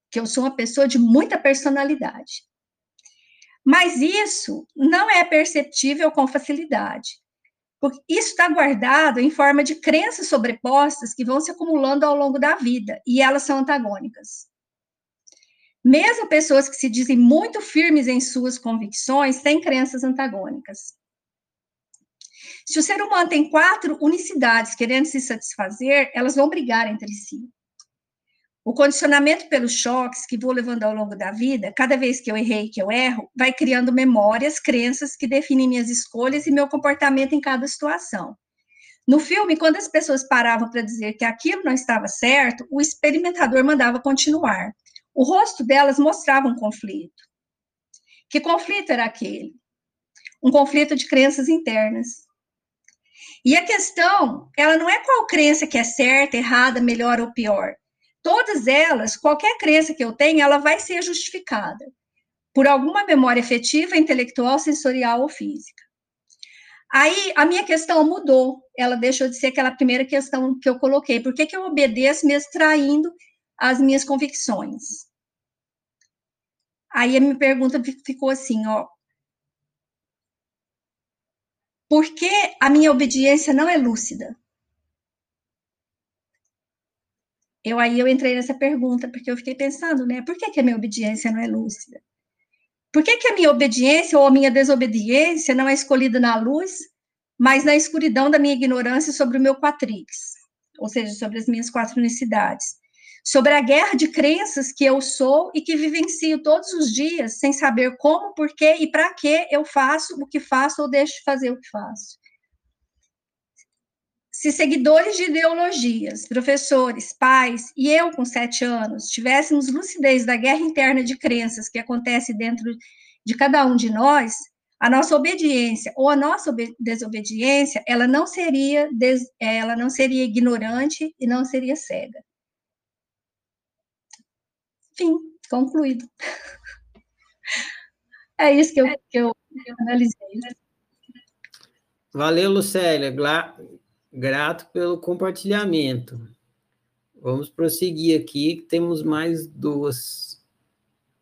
que eu sou uma pessoa de muita personalidade. Mas isso não é perceptível com facilidade, porque isso está guardado em forma de crenças sobrepostas que vão se acumulando ao longo da vida, e elas são antagônicas. Mesmo pessoas que se dizem muito firmes em suas convicções têm crenças antagônicas. Se o ser humano tem quatro unicidades querendo se satisfazer, elas vão brigar entre si. O condicionamento pelos choques que vou levando ao longo da vida, cada vez que eu errei, que eu erro, vai criando memórias, crenças que definem minhas escolhas e meu comportamento em cada situação. No filme, quando as pessoas paravam para dizer que aquilo não estava certo, o experimentador mandava continuar. O rosto delas mostrava um conflito. Que conflito era aquele? Um conflito de crenças internas. E a questão, ela não é qual crença que é certa, errada, melhor ou pior. Todas elas, qualquer crença que eu tenha, ela vai ser justificada por alguma memória efetiva, intelectual, sensorial ou física. Aí a minha questão mudou, ela deixou de ser aquela primeira questão que eu coloquei. Por que, que eu obedeço me extraindo as minhas convicções? Aí a minha pergunta ficou assim, ó, por que a minha obediência não é lúcida? Eu aí eu entrei nessa pergunta porque eu fiquei pensando, né? Por que, que a minha obediência não é lúcida? Por que, que a minha obediência ou a minha desobediência não é escolhida na luz, mas na escuridão da minha ignorância sobre o meu quatrix, ou seja, sobre as minhas quatro unicidades? Sobre a guerra de crenças que eu sou e que vivencio todos os dias, sem saber como, por quê e para que eu faço o que faço ou deixo de fazer o que faço. Se seguidores de ideologias, professores, pais e eu com sete anos tivéssemos lucidez da guerra interna de crenças que acontece dentro de cada um de nós, a nossa obediência ou a nossa desobediência, ela não seria ela não seria ignorante e não seria cega. Fim, concluído. É isso que eu, que eu, analisei. Né? Valeu, Lucélia. Grato pelo compartilhamento. Vamos prosseguir aqui, temos mais duas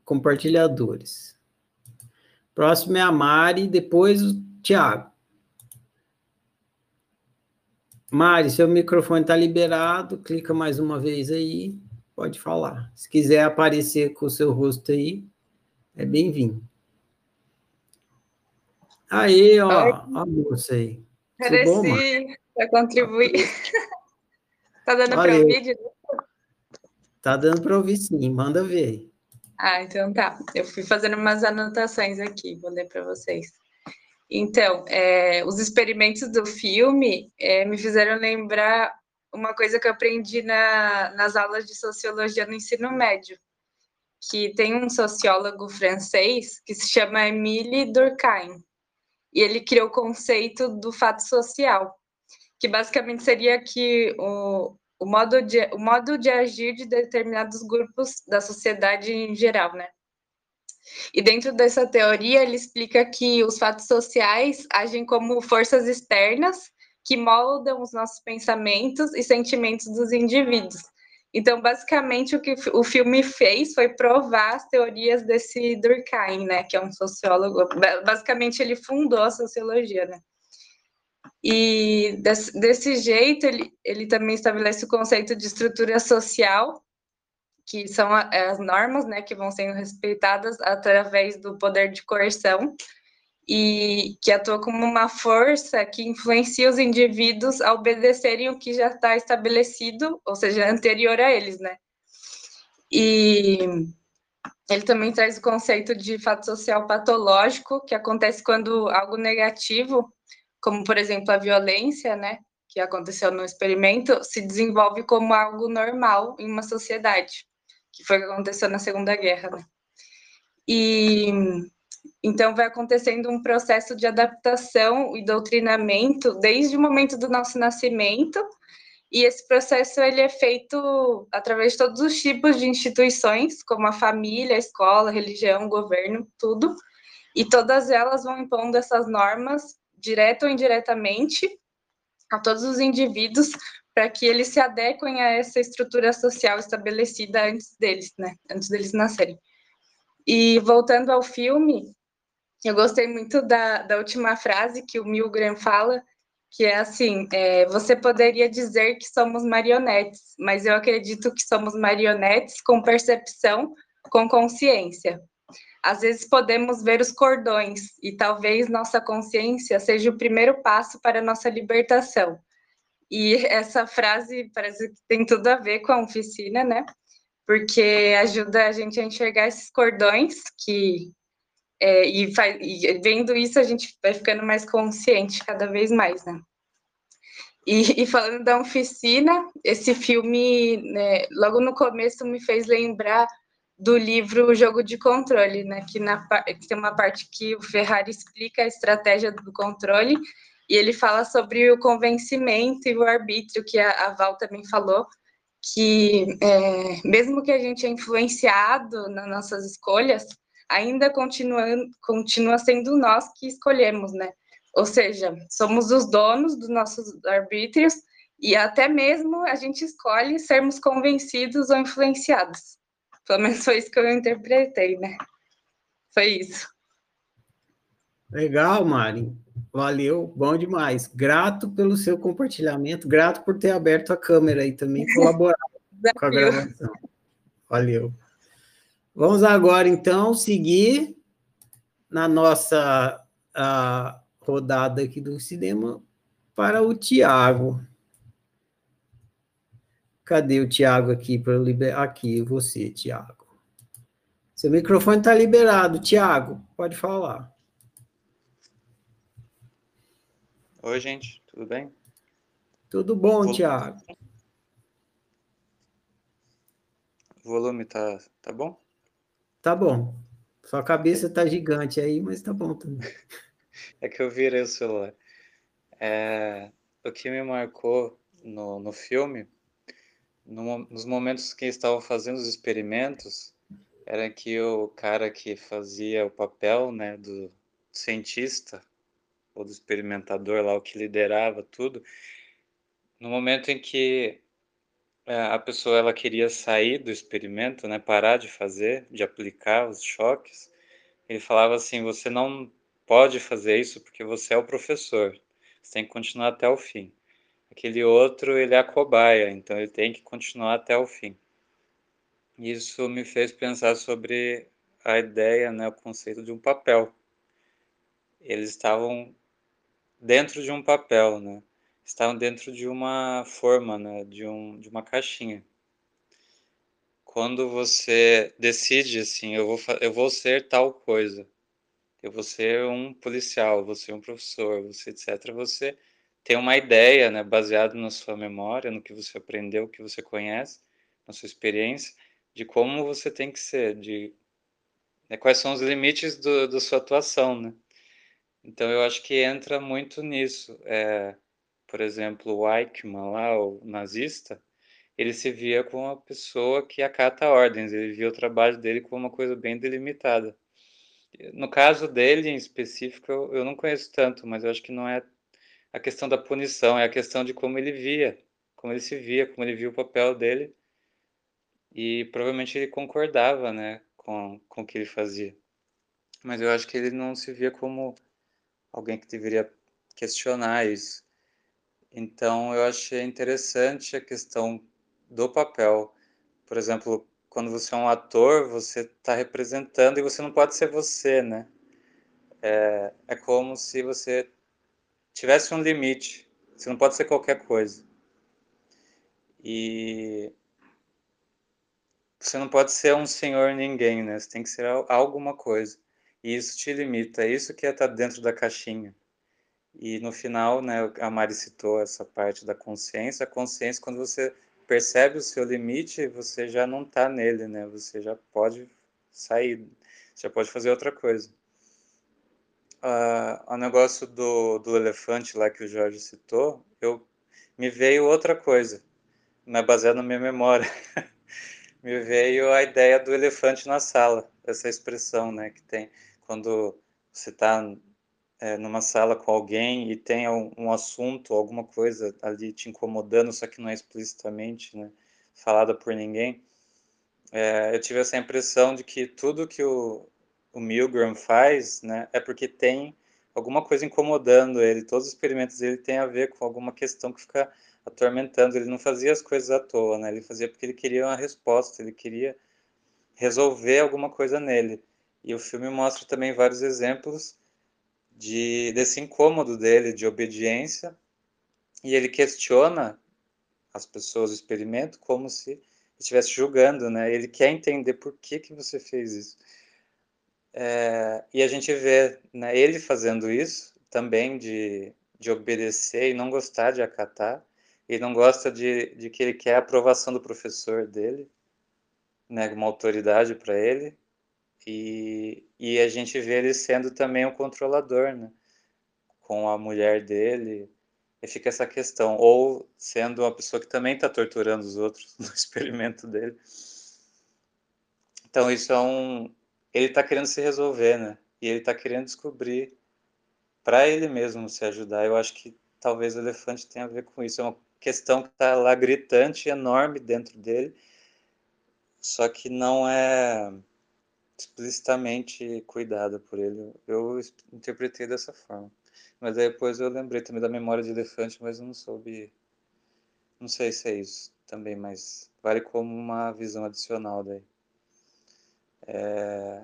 compartilhadores. Próximo é a Mari, depois o Tiago. Mari, seu microfone está liberado, clica mais uma vez aí, pode falar. Se quiser aparecer com o seu rosto aí, é bem-vindo. Aí, ó, a moça aí. Pareci para contribuir. tá dando para ouvir? Tá dando para ouvir sim, manda ver. Ah, então tá. Eu fui fazendo umas anotações aqui, vou ler para vocês. Então, é, os experimentos do filme é, me fizeram lembrar uma coisa que eu aprendi na, nas aulas de sociologia no ensino médio, que tem um sociólogo francês que se chama Émile Durkheim, e ele criou o conceito do fato social, que basicamente seria que o, o modo de, o modo de agir de determinados grupos da sociedade em geral, né? E dentro dessa teoria, ele explica que os fatos sociais agem como forças externas que moldam os nossos pensamentos e sentimentos dos indivíduos. Então, basicamente, o que o filme fez foi provar as teorias desse Durkheim, né, que é um sociólogo. Basicamente, ele fundou a sociologia, né? E desse, desse jeito, ele, ele também estabelece o conceito de estrutura social, que são as normas né, que vão sendo respeitadas através do poder de coerção, e que atua como uma força que influencia os indivíduos a obedecerem o que já está estabelecido, ou seja, anterior a eles, né? E ele também traz o conceito de fato social patológico, que acontece quando algo negativo como por exemplo a violência, né, que aconteceu no experimento, se desenvolve como algo normal em uma sociedade, que foi o que aconteceu na Segunda Guerra, né? E então vai acontecendo um processo de adaptação e doutrinamento desde o momento do nosso nascimento, e esse processo ele é feito através de todos os tipos de instituições, como a família, a escola, a religião, o governo, tudo. E todas elas vão impondo essas normas direto ou indiretamente, a todos os indivíduos para que eles se adequem a essa estrutura social estabelecida antes deles, né? Antes deles nascerem. E voltando ao filme, eu gostei muito da, da última frase que o Milgram fala, que é assim: é, você poderia dizer que somos marionetes, mas eu acredito que somos marionetes com percepção, com consciência. Às vezes podemos ver os cordões e talvez nossa consciência seja o primeiro passo para nossa libertação. E essa frase parece que tem tudo a ver com a oficina, né? Porque ajuda a gente a enxergar esses cordões que é, e, faz, e, vendo isso a gente vai ficando mais consciente cada vez mais, né? E, e falando da oficina, esse filme, né, logo no começo me fez lembrar do livro Jogo de Controle, né? Que, na, que tem uma parte que o Ferrari explica a estratégia do controle e ele fala sobre o convencimento e o arbítrio, que a, a Val também falou, que é, mesmo que a gente é influenciado nas nossas escolhas, ainda continua, continua sendo nós que escolhemos, né? Ou seja, somos os donos dos nossos arbítrios e até mesmo a gente escolhe sermos convencidos ou influenciados. Pelo menos foi isso que eu interpretei, né? Foi isso. Legal, Mari. Valeu, bom demais. Grato pelo seu compartilhamento, grato por ter aberto a câmera e também colaborado com a gravação. Valeu. Vamos agora, então, seguir na nossa rodada aqui do cinema para o Tiago. Cadê o Tiago aqui para liberar? Aqui, você, Tiago. Seu microfone está liberado, Tiago. Pode falar. Oi, gente, tudo bem? Tudo bom, Tiago. O volume tá, tá bom? Tá bom. Sua cabeça tá gigante aí, mas tá bom também. É que eu virei o celular. É, o que me marcou no, no filme no, nos momentos que estavam fazendo os experimentos, era que o cara que fazia o papel né, do cientista ou do experimentador lá, o que liderava tudo, no momento em que a pessoa ela queria sair do experimento, né, parar de fazer, de aplicar os choques, ele falava assim: você não pode fazer isso porque você é o professor, você tem que continuar até o fim. aquele outro ele é a cobaia, então ele tem que continuar até o fim. Isso me fez pensar sobre a ideia, né, o conceito de um papel. Eles estavam dentro de um papel, né? Estavam dentro de uma forma, né, de, um, de uma caixinha. Quando você decide assim, eu vou, eu vou ser tal coisa, eu vou ser um policial, eu vou ser um professor, você etc. Você tem uma ideia, né, baseado na sua memória, no que você aprendeu, o que você conhece, na sua experiência, de como você tem que ser, de né, quais são os limites do, da sua atuação, né? Então eu acho que entra muito nisso. É, por exemplo, o Eichmann lá, o nazista, ele se via como uma pessoa que acata ordens, ele via o trabalho dele como uma coisa bem delimitada. No caso dele em específico, eu, eu não conheço tanto, mas eu acho que não é a questão da punição, é a questão de como ele via, como ele se via, como ele via o papel dele. E provavelmente ele concordava, né, com, com o que ele fazia. Mas eu acho que ele não se via como alguém que deveria questionar isso. Então eu achei interessante a questão do papel. Por exemplo, quando você é um ator, você está representando e você não pode ser você, né? É, é como se você tivesse um limite. Você não pode ser qualquer coisa. E você não pode ser um senhor ninguém, né? Você tem que ser alguma coisa. E isso te limita. É isso que é estar tá dentro da caixinha. E no final, né, a Mari citou essa parte da consciência. A consciência, quando você percebe o seu limite, você já não está nele, né? Você já pode sair, já pode fazer outra coisa. Uh, o negócio do, do elefante lá que o Jorge citou, eu me veio outra coisa, não é baseado na minha memória. me veio a ideia do elefante na sala, essa expressão, né, que tem quando você está é, numa sala com alguém e tem um, um, assunto, alguma coisa ali te incomodando, só que não é explicitamente né, falada por ninguém, é, eu tive essa impressão de que tudo que o, o Milgram faz né, é porque tem alguma coisa incomodando ele, todos os experimentos dele têm a ver com alguma questão que fica atormentando, ele não fazia as coisas à toa, né, ele fazia porque ele queria uma resposta, ele queria resolver alguma coisa nele. E o filme mostra também vários exemplos de, desse incômodo dele de obediência e ele questiona as pessoas do experimento como se estivesse julgando, né? Ele quer entender por que que você fez isso. É, e a gente vê né, ele fazendo isso também de, de obedecer e não gostar de acatar. Ele não gosta de, de que ele quer a aprovação do professor dele, né, uma autoridade para ele. E, e a gente vê ele sendo também um controlador, né? Com a mulher dele. E fica essa questão. Ou sendo uma pessoa que também está torturando os outros no experimento dele. Então, isso é um. Ele está querendo se resolver, né? E ele está querendo descobrir para ele mesmo se ajudar. Eu acho que talvez o elefante tenha a ver com isso. É uma questão que está lá gritante, enorme dentro dele, só que não é explicitamente cuidada por ele. Eu interpretei dessa forma. Mas depois eu lembrei também da memória de elefante, mas não soube. Não sei se é isso também, mas vale como uma visão adicional daí. É,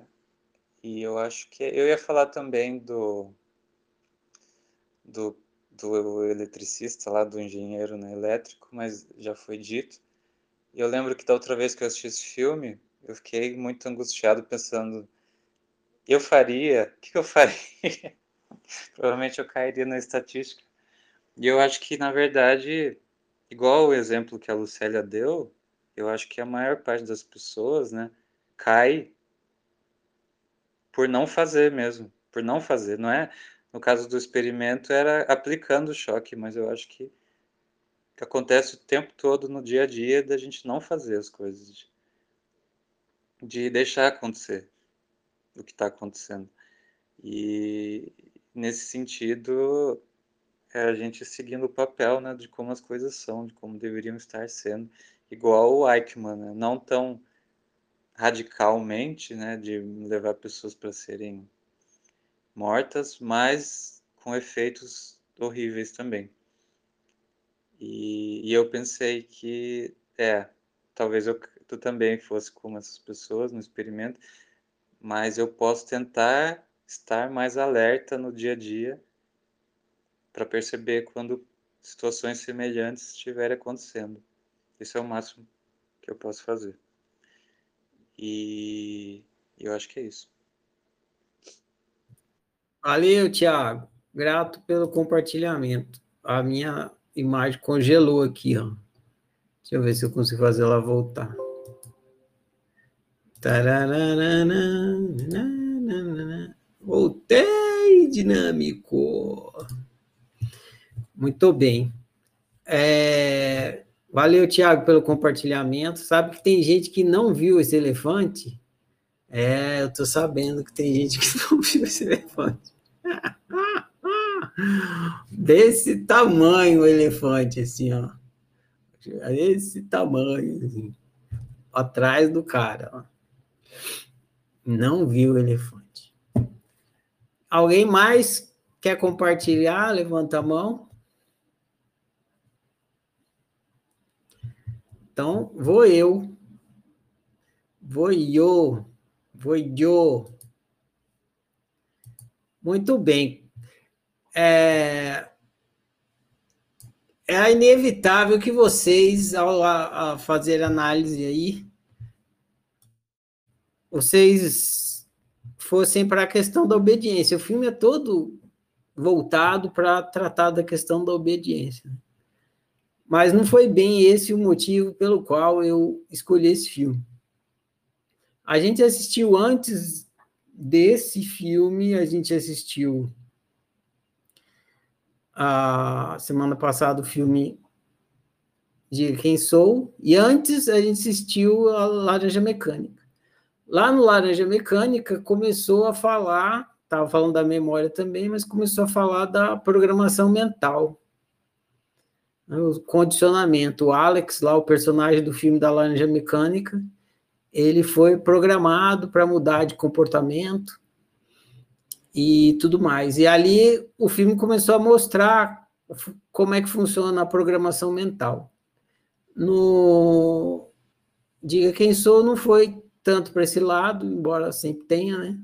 e eu acho que eu ia falar também do do, do eletricista lá, do engenheiro né, elétrico, mas já foi dito. E eu lembro que da outra vez que eu assisti esse filme, eu fiquei muito angustiado pensando, eu faria, o que, que eu faria? Provavelmente eu cairia na estatística. E eu acho que, na verdade, igual o exemplo que a Lucélia deu, eu acho que a maior parte das pessoas, né, cai por não fazer mesmo, por não fazer. Não é, no caso do experimento, era aplicando o choque, mas eu acho que, que acontece o tempo todo no dia a dia da gente não fazer as coisas, de deixar acontecer o que está acontecendo. E nesse sentido, é a gente seguindo o papel né, de como as coisas são, de como deveriam estar sendo, igual o Eichmann, né? não tão radicalmente, né, de levar pessoas para serem mortas, mas com efeitos horríveis também. E, e eu pensei que, é, talvez eu, tu também fosse como essas pessoas no experimento, mas eu posso tentar estar mais alerta no dia a dia para perceber quando situações semelhantes estiverem acontecendo. Isso é o máximo que eu posso fazer. E eu acho que é isso. Valeu, Thiago. Grato pelo compartilhamento. A minha imagem congelou aqui, ó. Deixa eu ver se eu consigo fazer ela voltar. Voltei, dinâmico. Muito bem. É... Valeu, Tiago, pelo compartilhamento. Sabe que tem gente que não viu esse elefante? É, eu tô sabendo que tem gente que não viu esse elefante. Desse tamanho o elefante, assim, ó. Esse tamanho, assim. Atrás do cara, ó. Não viu o elefante. Alguém mais quer compartilhar? Levanta a mão. Então, vou eu. Vou eu. Vou eu. Muito bem. É, é inevitável que vocês, ao fazer análise aí, vocês fossem para a questão da obediência. O filme é todo voltado para tratar da questão da obediência. Mas não foi bem esse o motivo pelo qual eu escolhi esse filme. A gente assistiu antes desse filme, a gente assistiu a semana passada o filme de Quem Sou, e antes a gente assistiu a Laranja Mecânica. Lá no Laranja Mecânica começou a falar, estava falando da memória também, mas começou a falar da programação mental o condicionamento. O Alex, lá, o personagem do filme da Laranja Mecânica, ele foi programado para mudar de comportamento e tudo mais. E ali o filme começou a mostrar como é que funciona a programação mental. No Diga Quem Sou não foi tanto para esse lado, embora sempre tenha, né?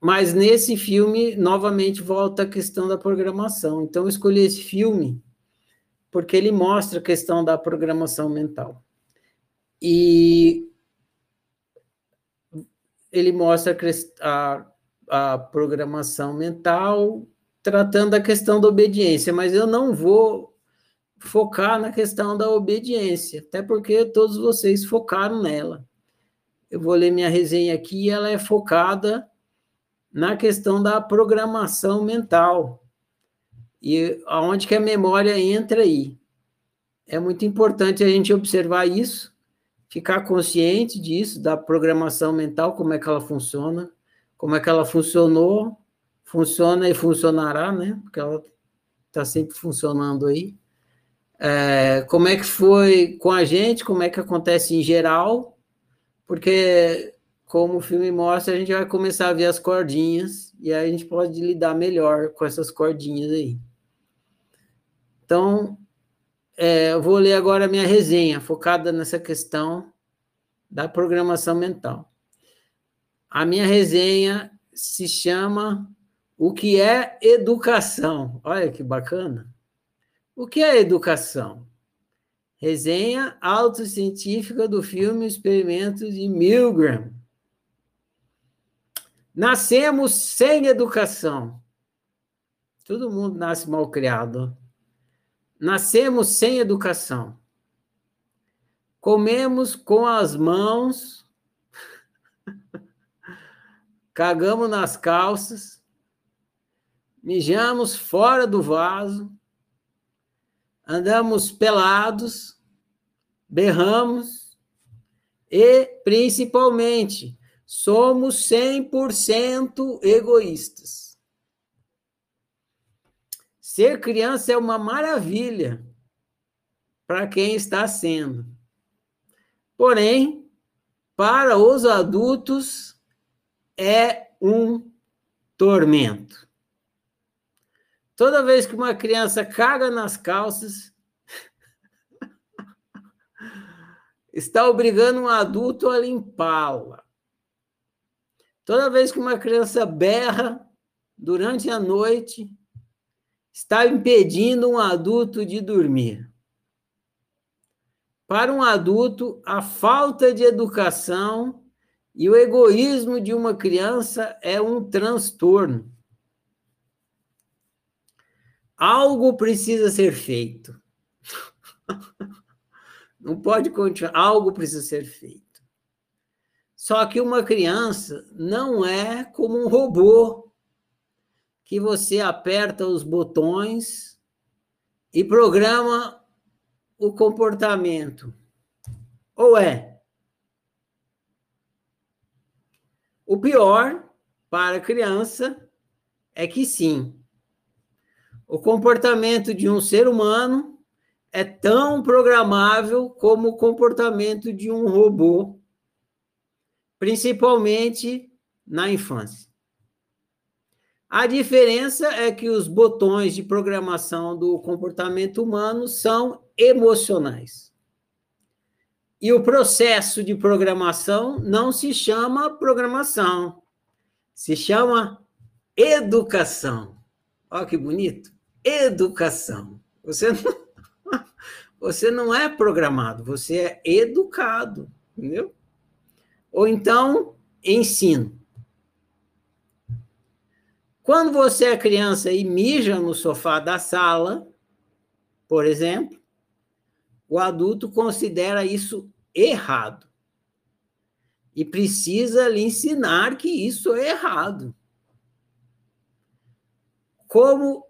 Mas nesse filme, novamente, volta a questão da programação. Então, eu escolhi esse filme porque ele mostra a questão da programação mental. E ele mostra a, a programação mental tratando a questão da obediência, mas eu não vou focar na questão da obediência, até porque todos vocês focaram nela. Eu vou ler minha resenha aqui, ela é focada na questão da programação mental. E aonde que a memória entra aí? É muito importante a gente observar isso, ficar consciente disso, da programação mental, como é que ela funciona, como é que ela funcionou, funciona e funcionará, né? Porque ela está sempre funcionando aí. É, como é que foi com a gente, como é que acontece em geral, porque, como o filme mostra, a gente vai começar a ver as cordinhas, e aí a gente pode lidar melhor com essas cordinhas aí. Então, é, eu vou ler agora a minha resenha, focada nessa questão da programação mental. A minha resenha se chama O que é educação? Olha que bacana. O que é educação? Resenha autocientífica do filme Experimentos de Milgram. Nascemos sem educação. Todo mundo nasce mal criado. Nascemos sem educação. Comemos com as mãos, cagamos nas calças, mijamos fora do vaso, andamos pelados, berramos e, principalmente, somos 100% egoístas. Ser criança é uma maravilha para quem está sendo. Porém, para os adultos, é um tormento. Toda vez que uma criança caga nas calças, está obrigando um adulto a limpá-la. Toda vez que uma criança berra durante a noite, está impedindo um adulto de dormir. Para um adulto, a falta de educação e o egoísmo de uma criança é um transtorno. Algo precisa ser feito. Não pode continuar, algo precisa ser feito. Só que uma criança não é como um robô que você aperta os botões e programa o comportamento. Ou é? O pior para a criança é que sim. O comportamento de um ser humano é tão programável como o comportamento de um robô, principalmente na infância. A diferença é que os botões de programação do comportamento humano são emocionais. E o processo de programação não se chama programação, se chama educação. Olha que bonito! Educação. Você não você não é programado, você é educado, entendeu? Ou então, ensino. Quando você é criança e mija no sofá da sala, por exemplo, o adulto considera isso errado. E precisa lhe ensinar que isso é errado. Como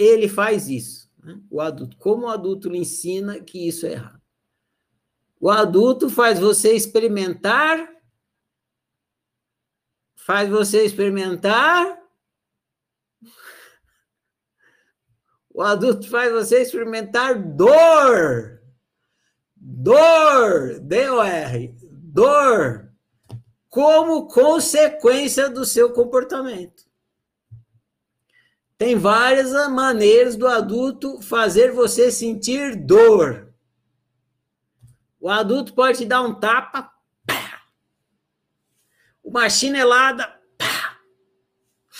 ele faz isso? Né? O adulto. Como o adulto lhe ensina que isso é errado? O adulto faz você experimentar. Faz você experimentar. O adulto faz você experimentar dor. Dor. D-O-R. Dor. Como consequência do seu comportamento. Tem várias maneiras do adulto fazer você sentir dor. O adulto pode te dar um tapa, pá. uma chinelada, pá.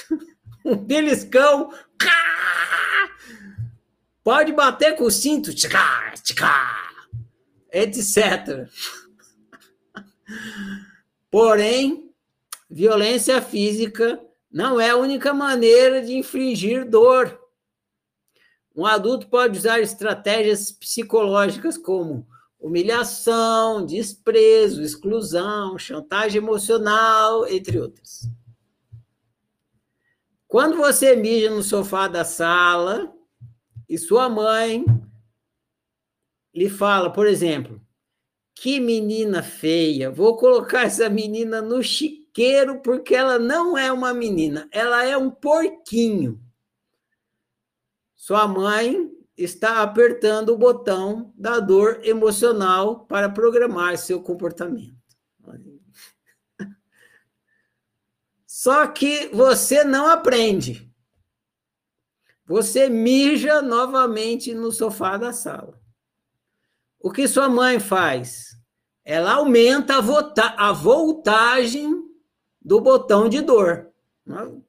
um beliscão, pode bater com o cinto, tchá, tchá, etc. Porém, violência física não é a única maneira de infligir dor. Um adulto pode usar estratégias psicológicas como humilhação, desprezo, exclusão, chantagem emocional, entre outras. Quando você mija no sofá da sala e sua mãe lhe fala, por exemplo, que menina feia, vou colocar essa menina no chiqueiro chiqueiro porque ela não é uma menina, ela é um porquinho. Sua mãe está apertando o botão da dor emocional para programar seu comportamento. Só que você não aprende. Você mija novamente no sofá da sala. O que sua mãe faz? Ela aumenta a, a voltagem do botão de dor.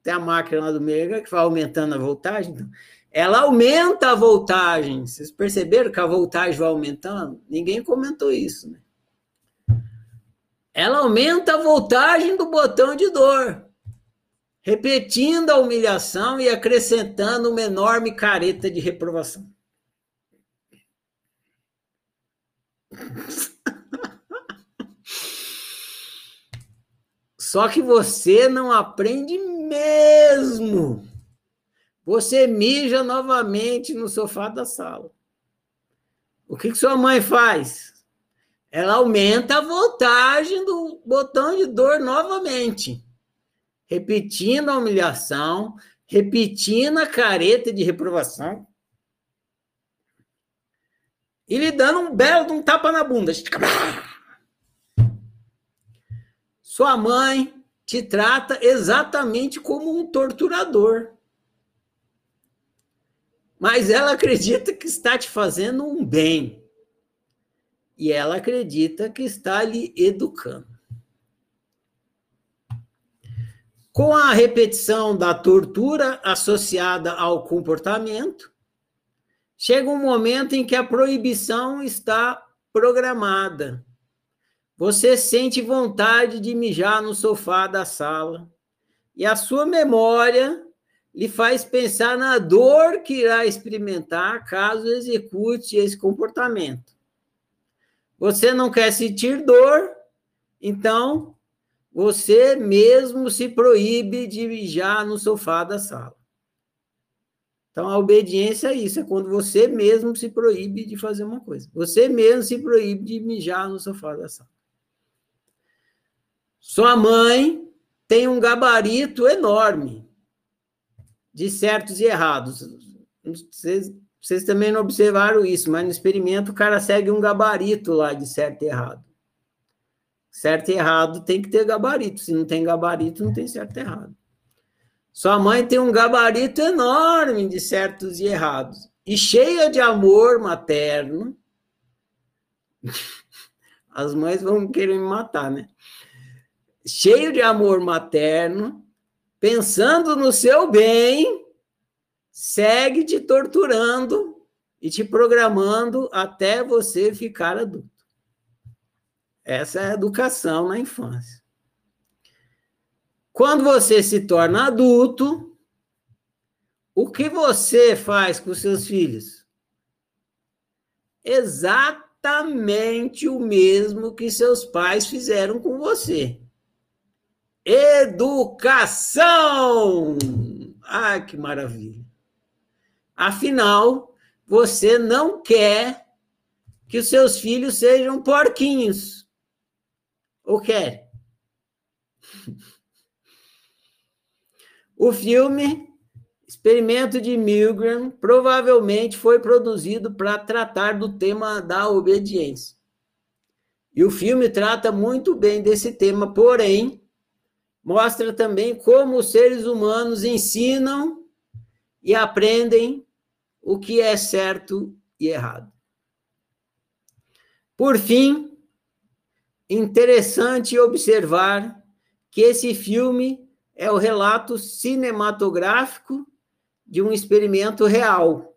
Tem a máquina lá do Mega que vai aumentando a voltagem. Então, ela aumenta a voltagem. Vocês perceberam que a voltagem vai aumentando? Ninguém comentou isso, né? Ela aumenta a voltagem do botão de dor, repetindo a humilhação e acrescentando uma enorme careta de reprovação. Só que você não aprende mesmo. Você mija novamente no sofá da sala. O que, que sua mãe faz? Ela aumenta a voltagem do botão de dor novamente, repetindo a humilhação, repetindo a careta de reprovação e lhe dando um belo um tapa na bunda. Sua mãe te trata exatamente como um torturador. mas ela acredita que está te fazendo um bem. E ela acredita que está lhe educando. Com a repetição da tortura associada ao comportamento, chega um momento em que a proibição está programada. Você sente vontade de mijar no sofá da sala e a sua memória lhe faz pensar na dor que irá experimentar caso execute esse comportamento. Você não quer sentir dor, então você mesmo se proíbe de mijar no sofá da sala. Então, a obediência é isso, é quando você mesmo se proíbe de fazer uma coisa. Você mesmo se proíbe de mijar no sofá da sala. Sua mãe tem um gabarito enorme de certos e errados. Vocês, vocês também não observaram isso, mas no experimento o cara segue um gabarito lá de certo e errado. Certo e errado tem que ter gabarito. Se não tem gabarito, não tem certo e errado. Sua mãe tem um gabarito enorme de certos e errados. E cheia de amor materno. As mães vão querer me matar, né? Cheio de amor materno, pensando no seu bem, segue te torturando e te programando até você ficar adulto. Essa é a educação na infância. Quando você se torna adulto, o que você faz com seus filhos? Exatamente o mesmo que seus pais fizeram com você. Educação! Ah, que maravilha! Afinal, você não quer que os seus filhos sejam porquinhos. Ou quer? O filme Experimento de Milgram provavelmente foi produzido para tratar do tema da obediência. E o filme trata muito bem desse tema, porém, mostra também como os seres humanos ensinam e aprendem o que é certo e errado. Por fim, interessante observar que esse filme é o relato cinematográfico de um experimento real.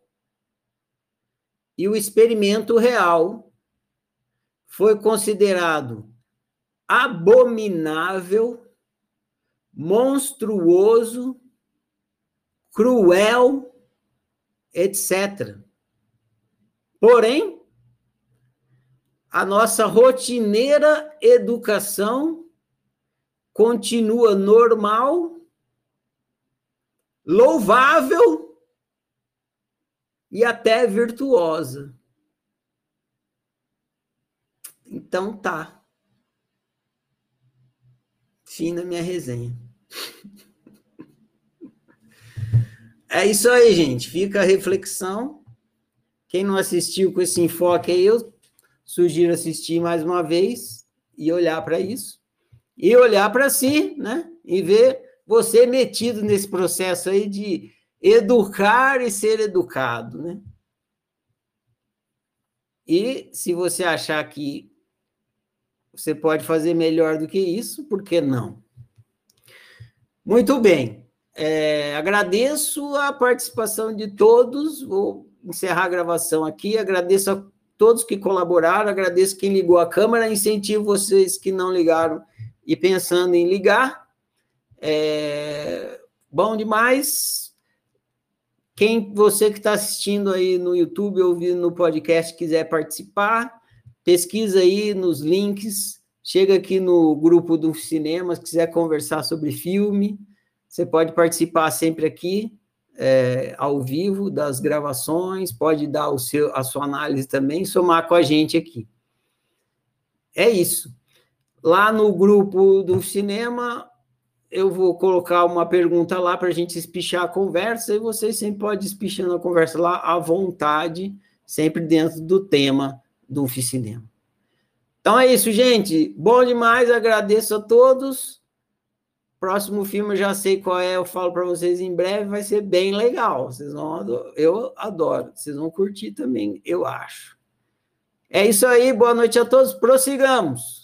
E o experimento real foi considerado abominável, monstruoso, cruel, etc. Porém, a nossa rotineira educação continua normal, louvável e até virtuosa. Então tá. Fim da minha resenha. É isso aí, gente. Fica a reflexão. Quem não assistiu com esse enfoque aí, eu sugiro assistir mais uma vez e olhar para isso e olhar para si, né? E ver você metido nesse processo aí de educar e ser educado, né? E se você achar que você pode fazer melhor do que isso, por que não? Muito bem. É, agradeço a participação de todos. Vou encerrar a gravação aqui. Agradeço a todos que colaboraram, agradeço quem ligou a câmera, incentivo vocês que não ligaram e pensando em ligar. É, bom demais. Quem você que está assistindo aí no YouTube, ouvindo no podcast, quiser participar, pesquisa aí nos links, chega aqui no grupo do cinema, se quiser conversar sobre filme, você pode participar sempre aqui, é, ao vivo, das gravações, pode dar o seu, a sua análise também, somar com a gente aqui. É isso. Lá no grupo do cinema, eu vou colocar uma pergunta lá para a gente espichar a conversa, e vocês sempre podem espichando a conversa lá à vontade, sempre dentro do tema do cinema. Então é isso, gente. Bom demais, agradeço a todos. próximo filme eu já sei qual é, eu falo para vocês em breve, vai ser bem legal. Vocês vão ador... eu adoro, vocês vão curtir também, eu acho. É isso aí, boa noite a todos, prossigamos.